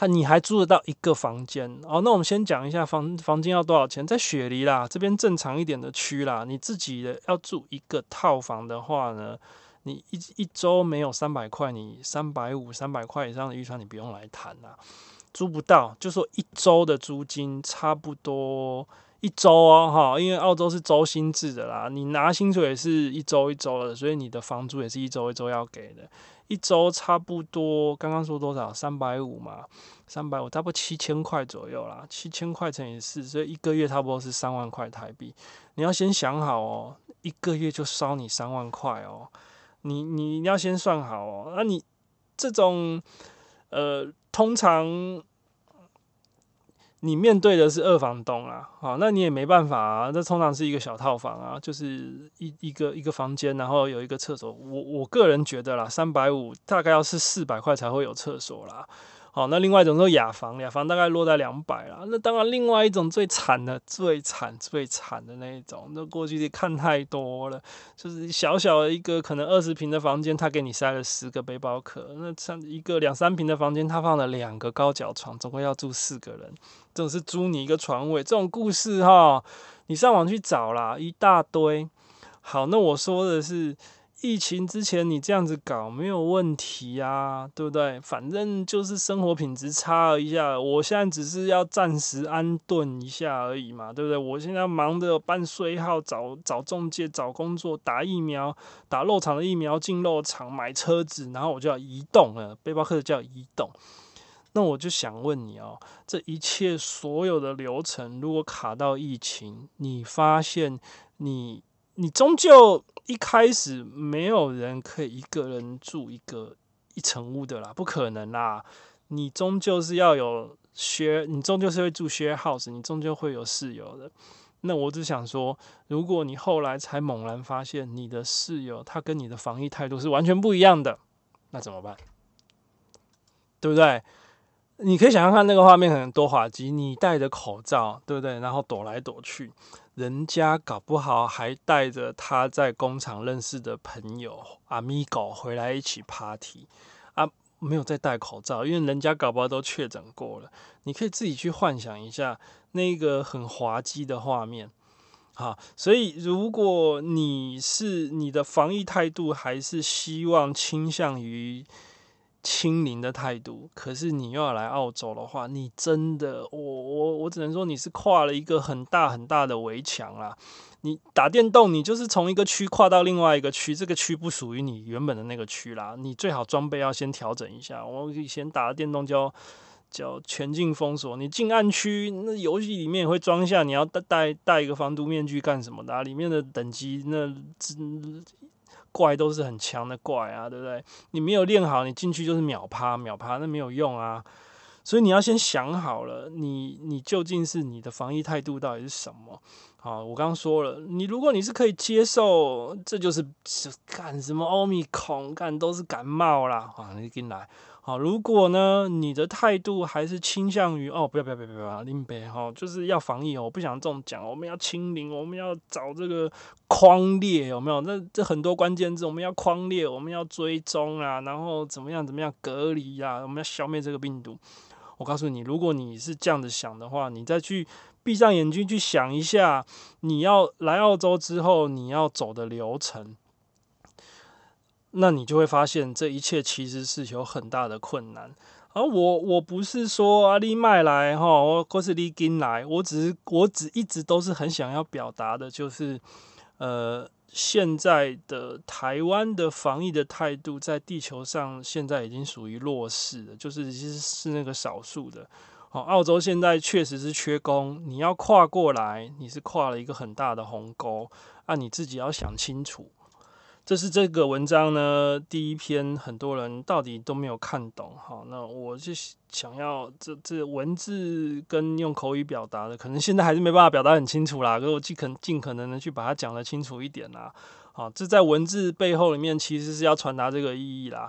他你还租得到一个房间哦？那我们先讲一下房房间要多少钱？在雪梨啦，这边正常一点的区啦，你自己的要住一个套房的话呢，你一一周没有三百块，你三百五、三百块以上的预算你不用来谈啦，租不到。就说一周的租金差不多一周哦，哈，因为澳洲是周薪制的啦，你拿薪水也是一周一周的，所以你的房租也是一周一周要给的。一周差不多，刚刚说多少？三百五嘛，三百五，差不多七千块左右啦。七千块乘以四，所以一个月差不多是三万块台币。你要先想好哦，一个月就烧你三万块哦。你你你要先算好哦。那你这种呃，通常。你面对的是二房东啊，好，那你也没办法啊。这通常是一个小套房啊，就是一一个一个房间，然后有一个厕所。我我个人觉得啦，三百五大概要是四百块才会有厕所啦。好，那另外一种说雅房，雅房大概落在两百啦。那当然，另外一种最惨的、最惨、最惨的那一种，那过去看太多了，就是小小的一个可能二十平的房间，他给你塞了十个背包客。那像一个两三平的房间，他放了两个高脚床，总共要住四个人，这种是租你一个床位。这种故事哈，你上网去找啦，一大堆。好，那我说的是。疫情之前你这样子搞没有问题啊，对不对？反正就是生活品质差了一下，我现在只是要暂时安顿一下而已嘛，对不对？我现在忙着办税号、找找中介、找工作、打疫苗、打肉场的疫苗、进肉场、买车子，然后我就要移动了。背包客就要移动，那我就想问你哦，这一切所有的流程，如果卡到疫情，你发现你你终究。一开始没有人可以一个人住一个一层屋的啦，不可能啦！你终究是要有 share，你终究是会住 share house，你终究会有室友的。那我只想说，如果你后来才猛然发现你的室友他跟你的防疫态度是完全不一样的，那怎么办？对不对？你可以想象看那个画面很多滑稽，你戴着口罩，对不对？然后躲来躲去。人家搞不好还带着他在工厂认识的朋友阿米狗回来一起 party 啊，没有再戴口罩，因为人家搞不好都确诊过了。你可以自己去幻想一下那个很滑稽的画面。好，所以如果你是你的防疫态度还是希望倾向于。清零的态度，可是你又要来澳洲的话，你真的，我我我只能说你是跨了一个很大很大的围墙啦。你打电动，你就是从一个区跨到另外一个区，这个区不属于你原本的那个区啦。你最好装备要先调整一下。我以前打的电动叫叫全境封锁，你进暗区，那游戏里面也会装下，你要戴戴戴一个防毒面具干什么的啊？里面的等级那怪都是很强的怪啊，对不对？你没有练好，你进去就是秒趴秒趴，那没有用啊。所以你要先想好了，你你究竟是你的防疫态度到底是什么？好，我刚刚说了，你如果你是可以接受，这就是是干什么欧米孔干都是感冒啦啊，你进来。好，如果呢，你的态度还是倾向于哦，不要不要不要不要，林北哈，就是要防疫哦，我不想这种讲，我们要清零，我们要找这个框列有没有？那这很多关键字，我们要框列，我们要追踪啊，然后怎么样怎么样隔离呀，我们要消灭这个病毒。我告诉你，如果你是这样子想的话，你再去闭上眼睛去想一下，你要来澳洲之后你要走的流程。那你就会发现，这一切其实是有很大的困难。而我我不是说阿里麦来哈，或是你进来，我只是我只一直都是很想要表达的，就是呃，现在的台湾的防疫的态度，在地球上现在已经属于弱势了，就是其实是那个少数的。哦，澳洲现在确实是缺工，你要跨过来，你是跨了一个很大的鸿沟，啊，你自己要想清楚。这是这个文章呢第一篇，很多人到底都没有看懂哈。那我就想要这这文字跟用口语表达的，可能现在还是没办法表达很清楚啦。可是我尽可尽可能的去把它讲得清楚一点啦。好，这在文字背后里面其实是要传达这个意义啦。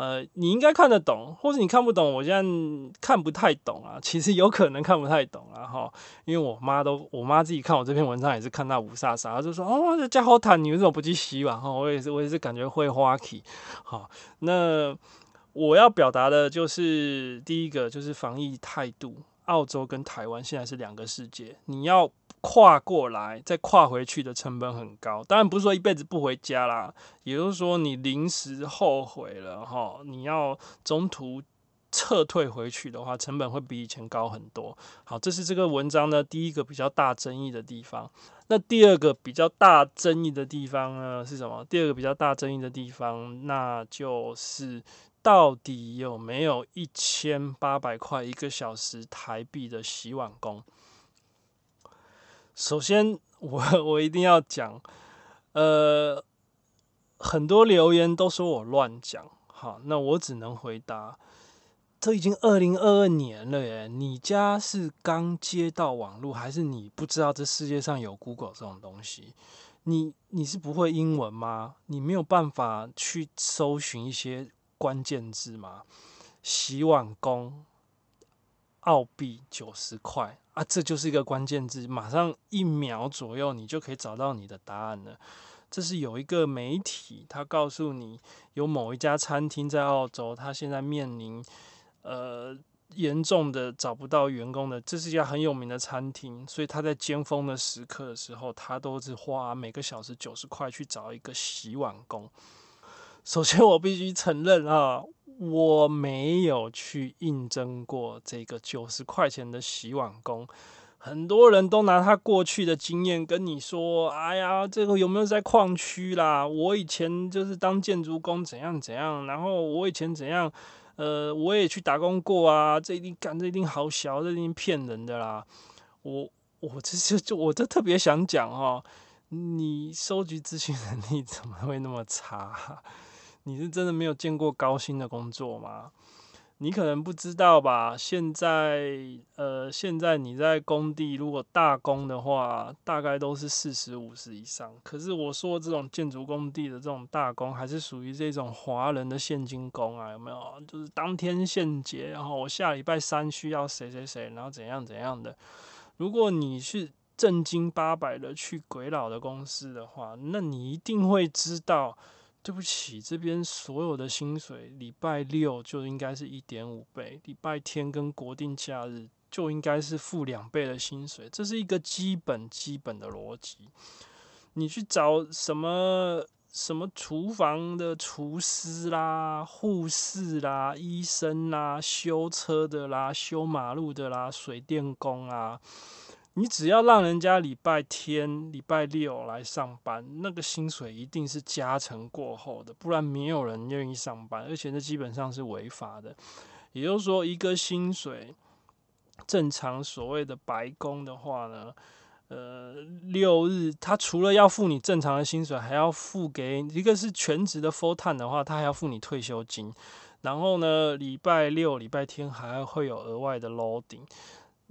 呃，你应该看得懂，或是你看不懂，我现在看不太懂啊。其实有可能看不太懂啊，哈，因为我妈都，我妈自己看我这篇文章也是看到五煞煞，她就说：“哦，这家伙谈，你为什么不去洗碗？”哈，我也是，我也是感觉会花气。好，那我要表达的就是第一个就是防疫态度，澳洲跟台湾现在是两个世界，你要。跨过来再跨回去的成本很高，当然不是说一辈子不回家啦，也就是说你临时后悔了哈，你要中途撤退回去的话，成本会比以前高很多。好，这是这个文章呢第一个比较大争议的地方。那第二个比较大争议的地方呢是什么？第二个比较大争议的地方，那就是到底有没有一千八百块一个小时台币的洗碗工？首先，我 我一定要讲，呃，很多留言都说我乱讲，好，那我只能回答，这已经二零二二年了耶，你家是刚接到网络，还是你不知道这世界上有 Google 这种东西？你你是不会英文吗？你没有办法去搜寻一些关键字吗？洗碗工。澳币九十块啊，这就是一个关键字，马上一秒左右你就可以找到你的答案了。这是有一个媒体，他告诉你有某一家餐厅在澳洲，他现在面临呃严重的找不到员工的，这是一家很有名的餐厅，所以他在尖峰的时刻的时候，他都是花每个小时九十块去找一个洗碗工。首先，我必须承认啊。我没有去应征过这个九十块钱的洗碗工，很多人都拿他过去的经验跟你说：“哎呀，这个有没有在矿区啦？我以前就是当建筑工，怎样怎样，然后我以前怎样，呃，我也去打工过啊，这一定干，这一定好小，这一定骗人的啦。”我我这就就我就特别想讲哈，你收集资讯能力怎么会那么差？你是真的没有见过高薪的工作吗？你可能不知道吧。现在，呃，现在你在工地，如果大工的话，大概都是四十五十以上。可是我说这种建筑工地的这种大工，还是属于这种华人的现金工啊，有没有？就是当天现结，然后我下礼拜三需要谁谁谁，然后怎样怎样的。如果你是正经八百的去鬼佬的公司的话，那你一定会知道。对不起，这边所有的薪水，礼拜六就应该是一点五倍，礼拜天跟国定假日就应该是付两倍的薪水，这是一个基本基本的逻辑。你去找什么什么厨房的厨师啦、护士啦、医生啦、修车的啦、修马路的啦、水电工啊。你只要让人家礼拜天、礼拜六来上班，那个薪水一定是加成过后的，不然没有人愿意上班，而且这基本上是违法的。也就是说，一个薪水正常所谓的白工的话呢，呃，六日他除了要付你正常的薪水，还要付给一个是全职的 full time 的话，他还要付你退休金，然后呢，礼拜六、礼拜天还会有额外的 loading。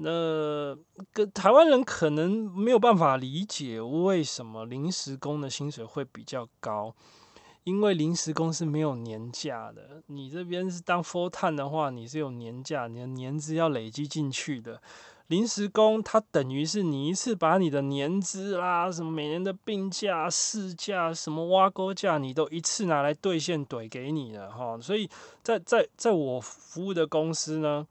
那个台湾人可能没有办法理解为什么临时工的薪水会比较高，因为临时工是没有年假的。你这边是当 full time 的话，你是有年假，你的年资要累积进去的。临时工它等于是你一次把你的年资啦，什么每年的病假、事假、什么挖沟假，你都一次拿来兑现怼给你的哈。所以在在在我服务的公司呢。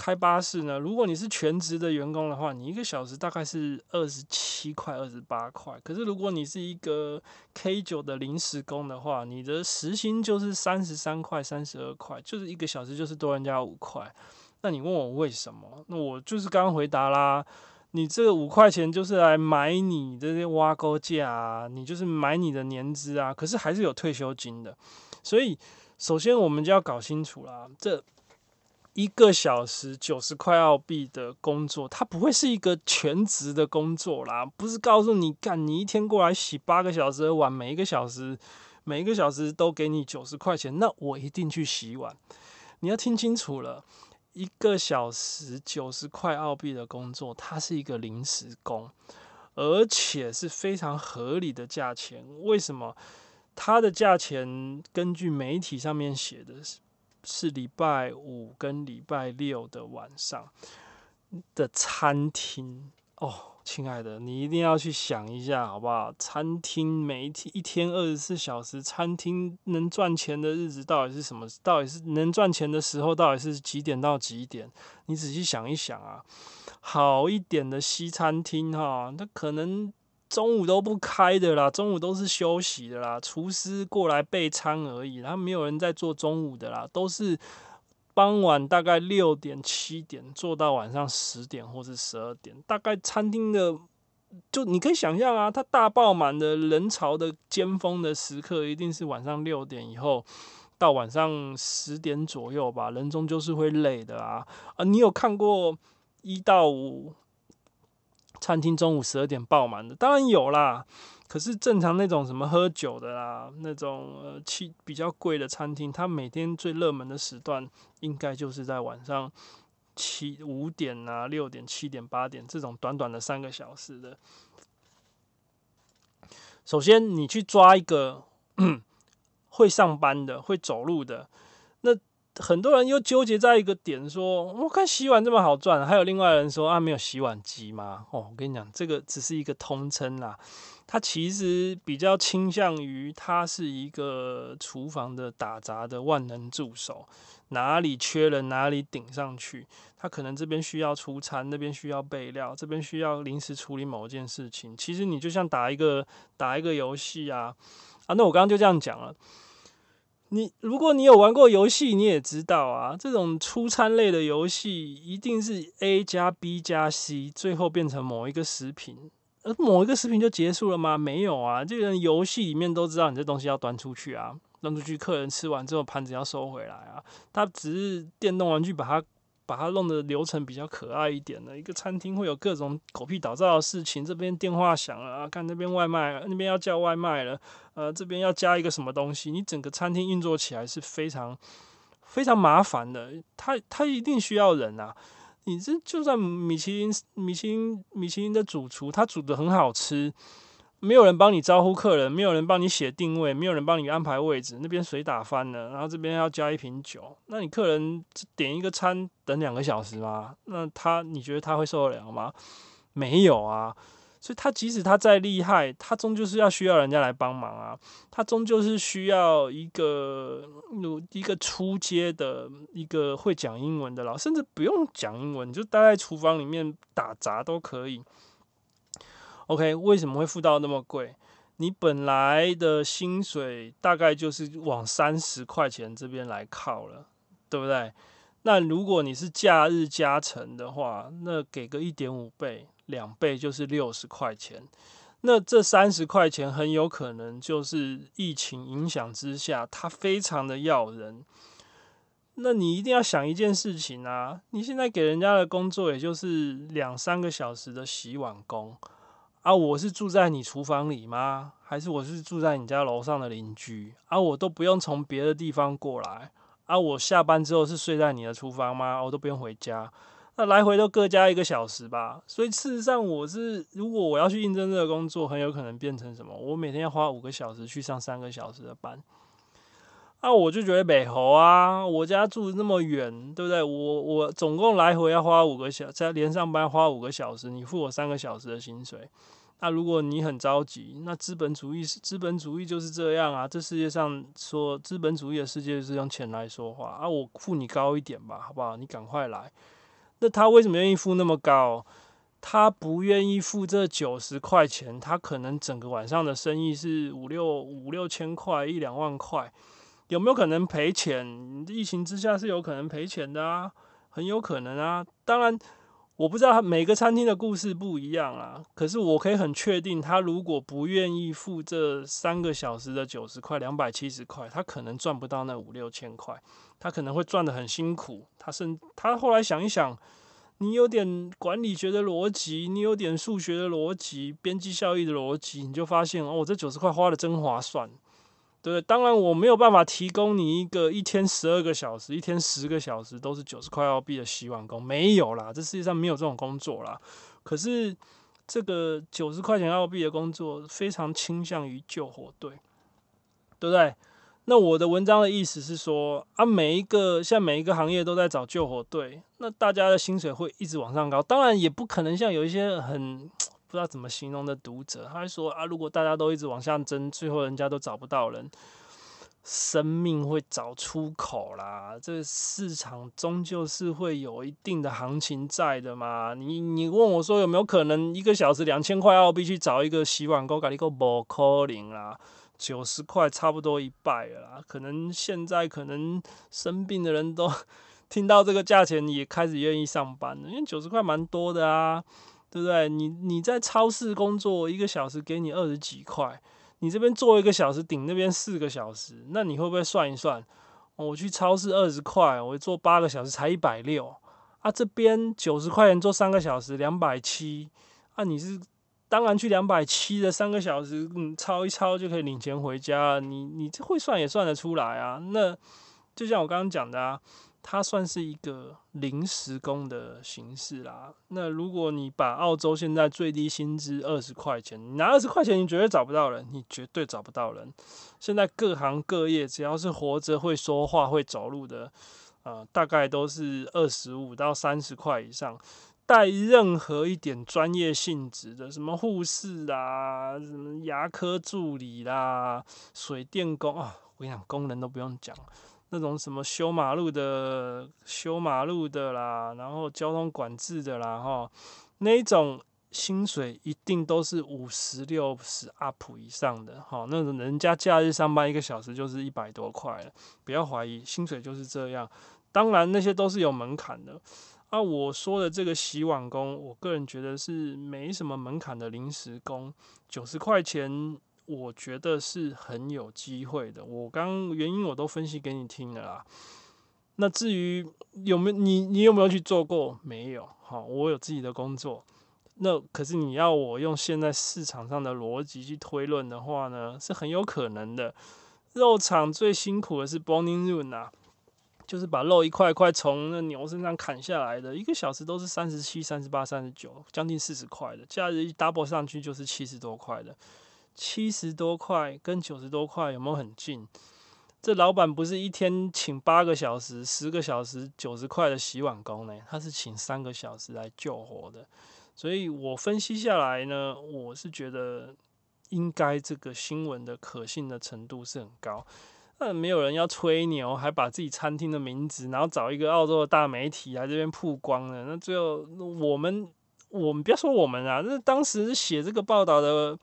开巴士呢？如果你是全职的员工的话，你一个小时大概是二十七块、二十八块。可是如果你是一个 K 九的临时工的话，你的时薪就是三十三块、三十二块，就是一个小时就是多人家五块。那你问我为什么？那我就是刚回答啦。你这个五块钱就是来买你这些挖沟价啊，你就是买你的年资啊。可是还是有退休金的。所以首先我们就要搞清楚啦，这。一个小时九十块澳币的工作，它不会是一个全职的工作啦。不是告诉你干，你一天过来洗八个小时的碗，每一个小时每一个小时都给你九十块钱，那我一定去洗碗。你要听清楚了，一个小时九十块澳币的工作，它是一个临时工，而且是非常合理的价钱。为什么？它的价钱根据媒体上面写的是礼拜五跟礼拜六的晚上的餐厅哦。亲爱的，你一定要去想一下，好不好？餐厅每一天一天二十四小时，餐厅能赚钱的日子到底是什么？到底是能赚钱的时候，到底是几点到几点？你仔细想一想啊，好一点的西餐厅哈，它可能中午都不开的啦，中午都是休息的啦，厨师过来备餐而已，他没有人在做中午的啦，都是。傍晚大概六点七点做到晚上十点或是十二点，大概餐厅的就你可以想象啊，它大爆满的人潮的尖峰的时刻一定是晚上六点以后到晚上十点左右吧，人终究是会累的啊啊！你有看过一到五餐厅中午十二点爆满的？当然有啦。可是正常那种什么喝酒的啦，那种呃气比较贵的餐厅，它每天最热门的时段应该就是在晚上七五点啊、六点、七点、八点这种短短的三个小时的。首先，你去抓一个会上班的、会走路的，很多人又纠结在一个点，说我看洗碗这么好赚，还有另外人说啊，没有洗碗机吗？哦，我跟你讲，这个只是一个通称啦。它其实比较倾向于，它是一个厨房的打杂的万能助手，哪里缺人哪里顶上去。他可能这边需要出餐，那边需要备料，这边需要临时处理某件事情。其实你就像打一个打一个游戏啊啊！那我刚刚就这样讲了。你如果你有玩过游戏，你也知道啊，这种出餐类的游戏一定是 A 加 B 加 C，最后变成某一个食品。而某一个食品就结束了吗？没有啊，这个游戏里面都知道你这东西要端出去啊，端出去，客人吃完之后盘子要收回来啊。它只是电动玩具，把它把它弄得流程比较可爱一点的。一个餐厅会有各种狗屁倒灶的事情，这边电话响了啊，看那边外卖，那边要叫外卖了，呃，这边要加一个什么东西，你整个餐厅运作起来是非常非常麻烦的。它它一定需要人啊。你这就算米其林、米其林、米其林的主厨，他煮的很好吃，没有人帮你招呼客人，没有人帮你写定位，没有人帮你安排位置，那边水打翻了，然后这边要加一瓶酒，那你客人点一个餐等两个小时吗？那他你觉得他会受得了吗？没有啊。所以他即使他再厉害，他终究是要需要人家来帮忙啊。他终究是需要一个一个初阶的一个会讲英文的老，甚至不用讲英文，你就待在厨房里面打杂都可以。OK，为什么会付到那么贵？你本来的薪水大概就是往三十块钱这边来靠了，对不对？那如果你是假日加成的话，那给个一点五倍。两倍就是六十块钱，那这三十块钱很有可能就是疫情影响之下，它非常的要人。那你一定要想一件事情啊，你现在给人家的工作也就是两三个小时的洗碗工啊，我是住在你厨房里吗？还是我是住在你家楼上的邻居啊？我都不用从别的地方过来啊？我下班之后是睡在你的厨房吗？我都不用回家。那来回都各加一个小时吧，所以事实上我是，如果我要去应征这个工作，很有可能变成什么？我每天要花五个小时去上三个小时的班，啊我就觉得美猴啊，我家住那么远，对不对？我我总共来回要花五个小时，连上班花五个小时，你付我三个小时的薪水。那如果你很着急，那资本主义是资本主义就是这样啊，这世界上说资本主义的世界就是用钱来说话啊，我付你高一点吧，好不好？你赶快来。那他为什么愿意付那么高？他不愿意付这九十块钱，他可能整个晚上的生意是五六五六千块，一两万块，有没有可能赔钱？疫情之下是有可能赔钱的啊，很有可能啊。当然，我不知道每个餐厅的故事不一样啊，可是我可以很确定，他如果不愿意付这三个小时的九十块，两百七十块，他可能赚不到那五六千块。他可能会赚得很辛苦，他甚他后来想一想，你有点管理学的逻辑，你有点数学的逻辑，边际效益的逻辑，你就发现哦，我这九十块花得真划算。对？当然我没有办法提供你一个一天十二个小时、一天十个小时都是九十块澳币的洗碗工，没有啦，这世界上没有这种工作啦。可是这个九十块钱澳币的工作非常倾向于救火队，对不对？那我的文章的意思是说啊，每一个像每一个行业都在找救火队，那大家的薪水会一直往上高。当然也不可能像有一些很不知道怎么形容的读者，他会说啊，如果大家都一直往下争，最后人家都找不到人，生命会找出口啦。这市场终究是会有一定的行情在的嘛。你你问我说有没有可能一个小时两千块澳币去找一个洗碗工，搞一个不可能啦。九十块差不多一半了啦，可能现在可能生病的人都 听到这个价钱也开始愿意上班了，因为九十块蛮多的啊，对不对？你你在超市工作一个小时给你二十几块，你这边做一个小时顶那边四个小时，那你会不会算一算？我去超市二十块，我做八个小时才一百六啊，这边九十块钱做三个小时两百七啊，你是？当然，去两百七的三个小时，嗯，抄一抄就可以领钱回家了。你你这会算也算得出来啊。那就像我刚刚讲的啊，它算是一个临时工的形式啦。那如果你把澳洲现在最低薪资二十块钱，你拿二十块钱，你绝对找不到人，你绝对找不到人。现在各行各业，只要是活着、会说话、会走路的，呃，大概都是二十五到三十块以上。带任何一点专业性质的，什么护士啦，什么牙科助理啦，水电工啊，我跟你讲，工人都不用讲，那种什么修马路的、修马路的啦，然后交通管制的啦，哈，那种薪水一定都是五十六十 up 以上的，哈，那种人家假日上班一个小时就是一百多块了，不要怀疑，薪水就是这样。当然那些都是有门槛的。啊，我说的这个洗碗工，我个人觉得是没什么门槛的临时工，九十块钱，我觉得是很有机会的。我刚原因我都分析给你听了啦。那至于有没有你，你有没有去做过？没有，好，我有自己的工作。那可是你要我用现在市场上的逻辑去推论的话呢，是很有可能的。肉厂最辛苦的是 boning room 啊。就是把肉一块块从那牛身上砍下来的，一个小时都是三十七、三十八、三十九，将近四十块的。假日一 double 上去就是七十多块的，七十多块跟九十多块有没有很近？这老板不是一天请八个小时、十个小时九十块的洗碗工呢，他是请三个小时来救火的。所以我分析下来呢，我是觉得应该这个新闻的可信的程度是很高。那没有人要吹牛，还把自己餐厅的名字，然后找一个澳洲的大媒体来这边曝光了。那最后我们，我们不要说我们啊，那当时写这个报道的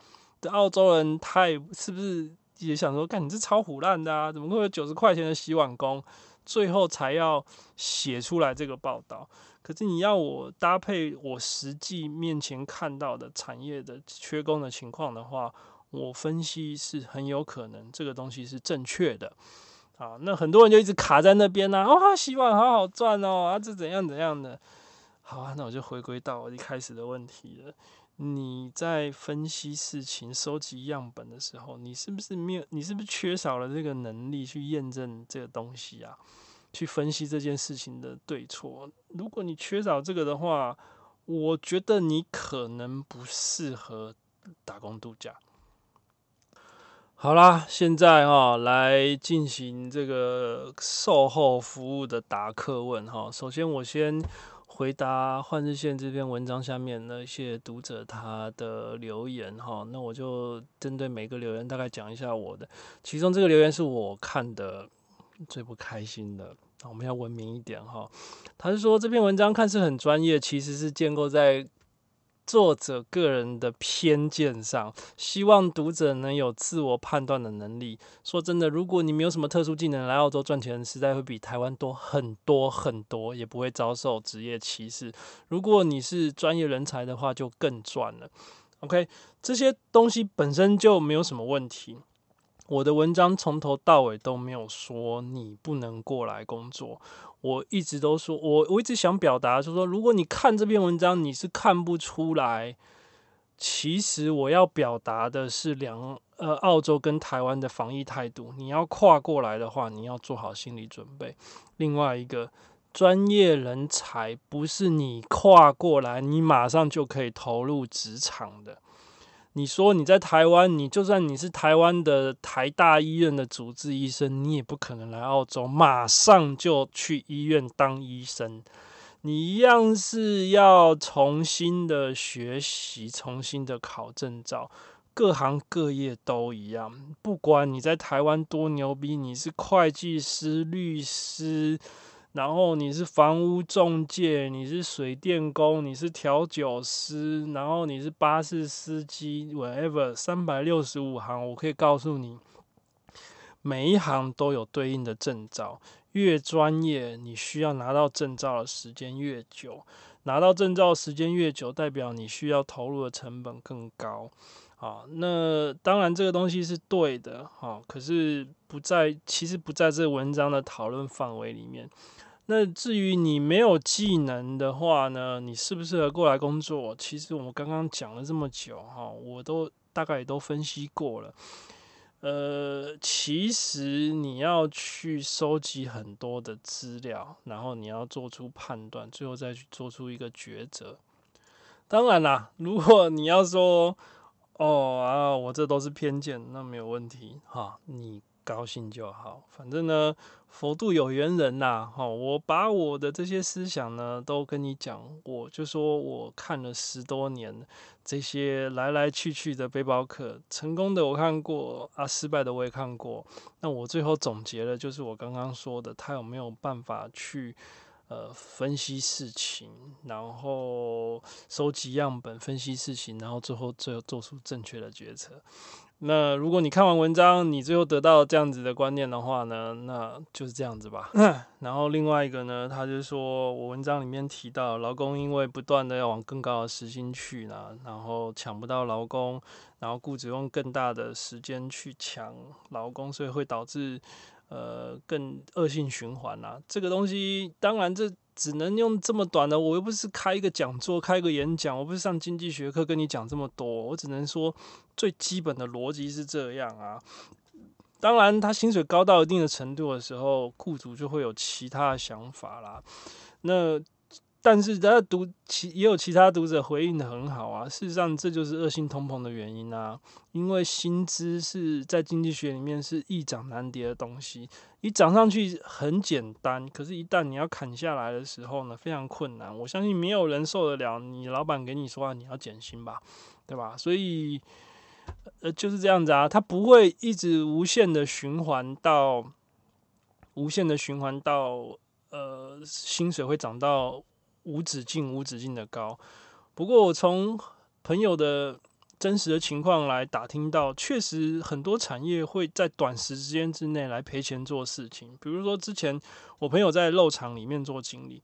澳洲人，太是不是也想说，干你这超虎烂的啊？怎么会有九十块钱的洗碗工？最后才要写出来这个报道。可是你要我搭配我实际面前看到的产业的缺工的情况的话。我分析是很有可能这个东西是正确的，啊，那很多人就一直卡在那边呢，啊，哇，洗碗好好赚哦，啊，这怎样怎样的，好啊，那我就回归到我一开始的问题了，你在分析事情、收集样本的时候，你是不是没有？你是不是缺少了这个能力去验证这个东西啊？去分析这件事情的对错？如果你缺少这个的话，我觉得你可能不适合打工度假。好啦，现在哈来进行这个售后服务的答客问哈。首先，我先回答换日线这篇文章下面那些读者他的留言哈。那我就针对每个留言大概讲一下我的。其中这个留言是我看的最不开心的。我们要文明一点哈。他是说这篇文章看似很专业，其实是建构在。作者个人的偏见上，希望读者能有自我判断的能力。说真的，如果你没有什么特殊技能来澳洲赚钱，实在会比台湾多很多很多，也不会遭受职业歧视。如果你是专业人才的话，就更赚了。OK，这些东西本身就没有什么问题。我的文章从头到尾都没有说你不能过来工作。我一直都说，我我一直想表达，就是说，如果你看这篇文章，你是看不出来，其实我要表达的是两呃澳洲跟台湾的防疫态度，你要跨过来的话，你要做好心理准备。另外一个专业人才不是你跨过来，你马上就可以投入职场的。你说你在台湾，你就算你是台湾的台大医院的主治医生，你也不可能来澳洲马上就去医院当医生。你一样是要重新的学习，重新的考证照。各行各业都一样，不管你在台湾多牛逼，你是会计师、律师。然后你是房屋中介，你是水电工，你是调酒师，然后你是巴士司机，whatever，三百六十五行，我可以告诉你，每一行都有对应的证照。越专业，你需要拿到证照的时间越久，拿到证照时间越久，代表你需要投入的成本更高。啊，那当然这个东西是对的，哈，可是不在，其实不在这个文章的讨论范围里面。那至于你没有技能的话呢，你适不适合过来工作？其实我们刚刚讲了这么久哈，我都大概也都分析过了。呃，其实你要去收集很多的资料，然后你要做出判断，最后再去做出一个抉择。当然啦，如果你要说哦啊，我这都是偏见，那没有问题哈，你。高兴就好，反正呢，佛度有缘人呐，哈，我把我的这些思想呢都跟你讲，我就说我看了十多年这些来来去去的背包客，成功的我看过啊，失败的我也看过，那我最后总结了，就是我刚刚说的，他有没有办法去呃分析事情，然后收集样本，分析事情，然后最后最后做出正确的决策。那如果你看完文章，你最后得到这样子的观念的话呢，那就是这样子吧。然后另外一个呢，他就说我文章里面提到，劳工因为不断的要往更高的时薪去呢，然后抢不到劳工，然后雇主用更大的时间去抢劳工，所以会导致呃更恶性循环啊。这个东西当然这。只能用这么短的，我又不是开一个讲座、开一个演讲，我不是上经济学课跟你讲这么多，我只能说最基本的逻辑是这样啊。当然，他薪水高到一定的程度的时候，雇主就会有其他的想法啦。那。但是，他读其也有其他读者回应的很好啊。事实上，这就是恶性通膨的原因啊。因为薪资是在经济学里面是易涨难跌的东西，你涨上去很简单，可是，一旦你要砍下来的时候呢，非常困难。我相信没有人受得了你老板给你说啊，你要减薪吧，对吧？所以，呃，就是这样子啊，它不会一直无限的循环到无限的循环到呃，薪水会涨到。无止境、无止境的高。不过，我从朋友的真实的情况来打听到，确实很多产业会在短时间之内来赔钱做事情。比如说，之前我朋友在肉厂里面做经理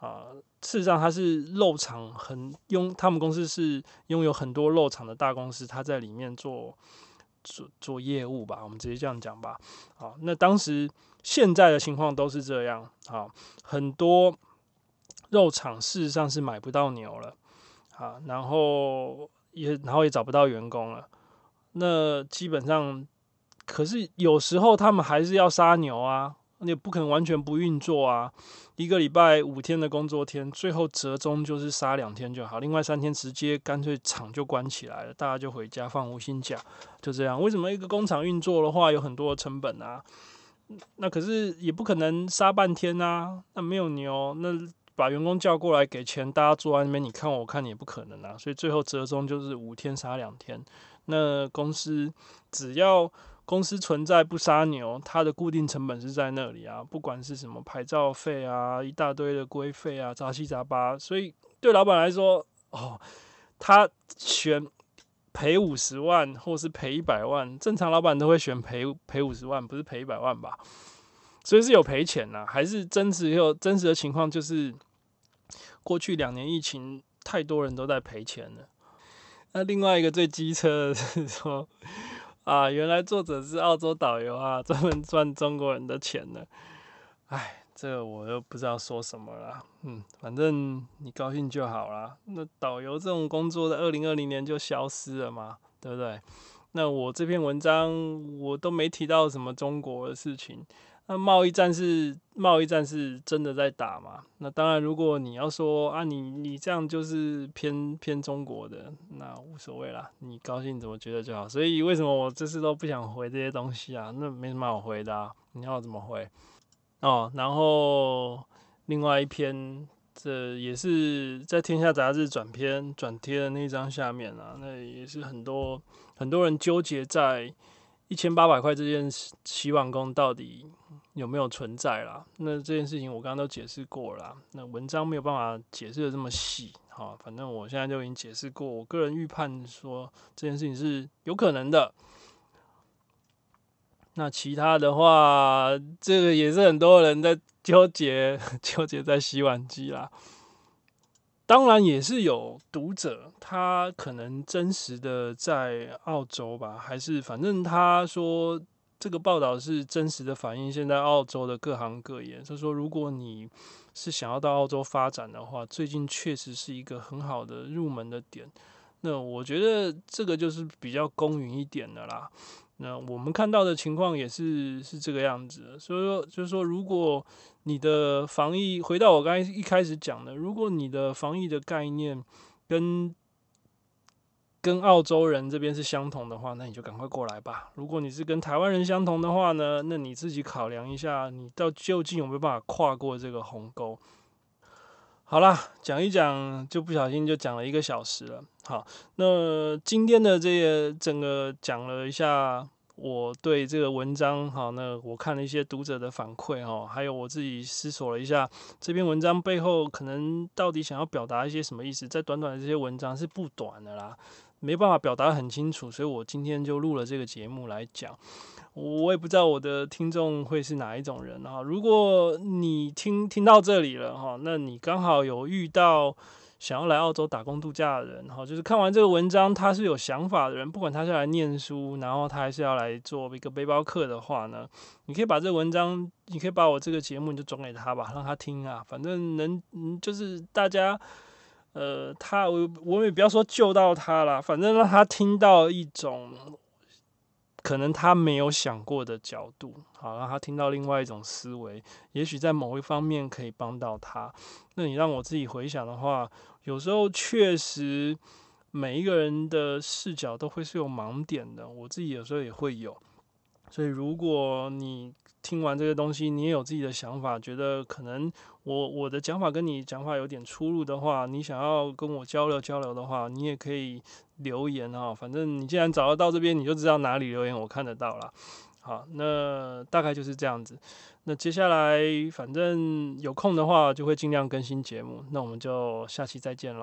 啊，事实上他是肉厂很拥，他们公司是拥有很多肉厂的大公司，他在里面做做做业务吧，我们直接这样讲吧。好，那当时现在的情况都是这样，好，很多。肉厂事实上是买不到牛了，啊，然后也然后也找不到员工了。那基本上，可是有时候他们还是要杀牛啊，你也不可能完全不运作啊。一个礼拜五天的工作天，最后折中就是杀两天就好，另外三天直接干脆厂就关起来了，大家就回家放无薪假，就这样。为什么一个工厂运作的话有很多的成本啊？那可是也不可能杀半天啊，那没有牛那。把员工叫过来给钱，大家坐在那边，你看我看你也不可能啊，所以最后折中就是五天杀两天。那公司只要公司存在不杀牛，它的固定成本是在那里啊，不管是什么牌照费啊，一大堆的规费啊，杂七杂八。所以对老板来说，哦，他选赔五十万或是赔一百万，正常老板都会选赔赔五十万，不是赔一百万吧？所以是有赔钱呐，还是真实有真实的情况就是。过去两年疫情，太多人都在赔钱了。那另外一个最机车的是说，啊，原来作者是澳洲导游啊，专门赚中国人的钱的。哎，这个我又不知道说什么了。嗯，反正你高兴就好啦。那导游这种工作在二零二零年就消失了嘛，对不对？那我这篇文章我都没提到什么中国的事情。那贸易战是贸易战是真的在打嘛？那当然，如果你要说啊，你你这样就是偏偏中国的，那无所谓啦，你高兴怎么觉得就好。所以为什么我这次都不想回这些东西啊？那没什么好回的啊，你要怎么回？哦，然后另外一篇，这也是在《天下杂志》转篇转贴的那张下面啊，那也是很多很多人纠结在一千八百块这件洗碗工到底有没有存在啦？那这件事情我刚刚都解释过了，那文章没有办法解释的这么细，好，反正我现在就已经解释过。我个人预判说这件事情是有可能的。那其他的话，这个也是很多人在纠结，纠结在洗碗机啦。当然也是有读者，他可能真实的在澳洲吧，还是反正他说。这个报道是真实的反映现在澳洲的各行各业。他说，如果你是想要到澳洲发展的话，最近确实是一个很好的入门的点。那我觉得这个就是比较公允一点的啦。那我们看到的情况也是是这个样子。所以说，就是说，如果你的防疫回到我刚才一开始讲的，如果你的防疫的概念跟跟澳洲人这边是相同的话，那你就赶快过来吧。如果你是跟台湾人相同的话呢，那你自己考量一下，你到究竟有没有办法跨过这个鸿沟。好啦，讲一讲就不小心就讲了一个小时了。好，那今天的这个整个讲了一下我对这个文章，好，那我看了一些读者的反馈哈，还有我自己思索了一下这篇文章背后可能到底想要表达一些什么意思。在短短的这些文章是不短的啦。没办法表达很清楚，所以我今天就录了这个节目来讲。我也不知道我的听众会是哪一种人哈。如果你听听到这里了哈，那你刚好有遇到想要来澳洲打工度假的人哈，就是看完这个文章他是有想法的人，不管他是来念书，然后他还是要来做一个背包客的话呢，你可以把这个文章，你可以把我这个节目你就转给他吧，让他听啊，反正能，就是大家。呃，他我我也不要说救到他了，反正让他听到一种可能他没有想过的角度，好，让他听到另外一种思维，也许在某一方面可以帮到他。那你让我自己回想的话，有时候确实每一个人的视角都会是有盲点的，我自己有时候也会有。所以如果你听完这个东西，你也有自己的想法，觉得可能我我的讲法跟你讲法有点出入的话，你想要跟我交流交流的话，你也可以留言啊。反正你既然找得到这边，你就知道哪里留言，我看得到了。好，那大概就是这样子。那接下来反正有空的话，就会尽量更新节目。那我们就下期再见了。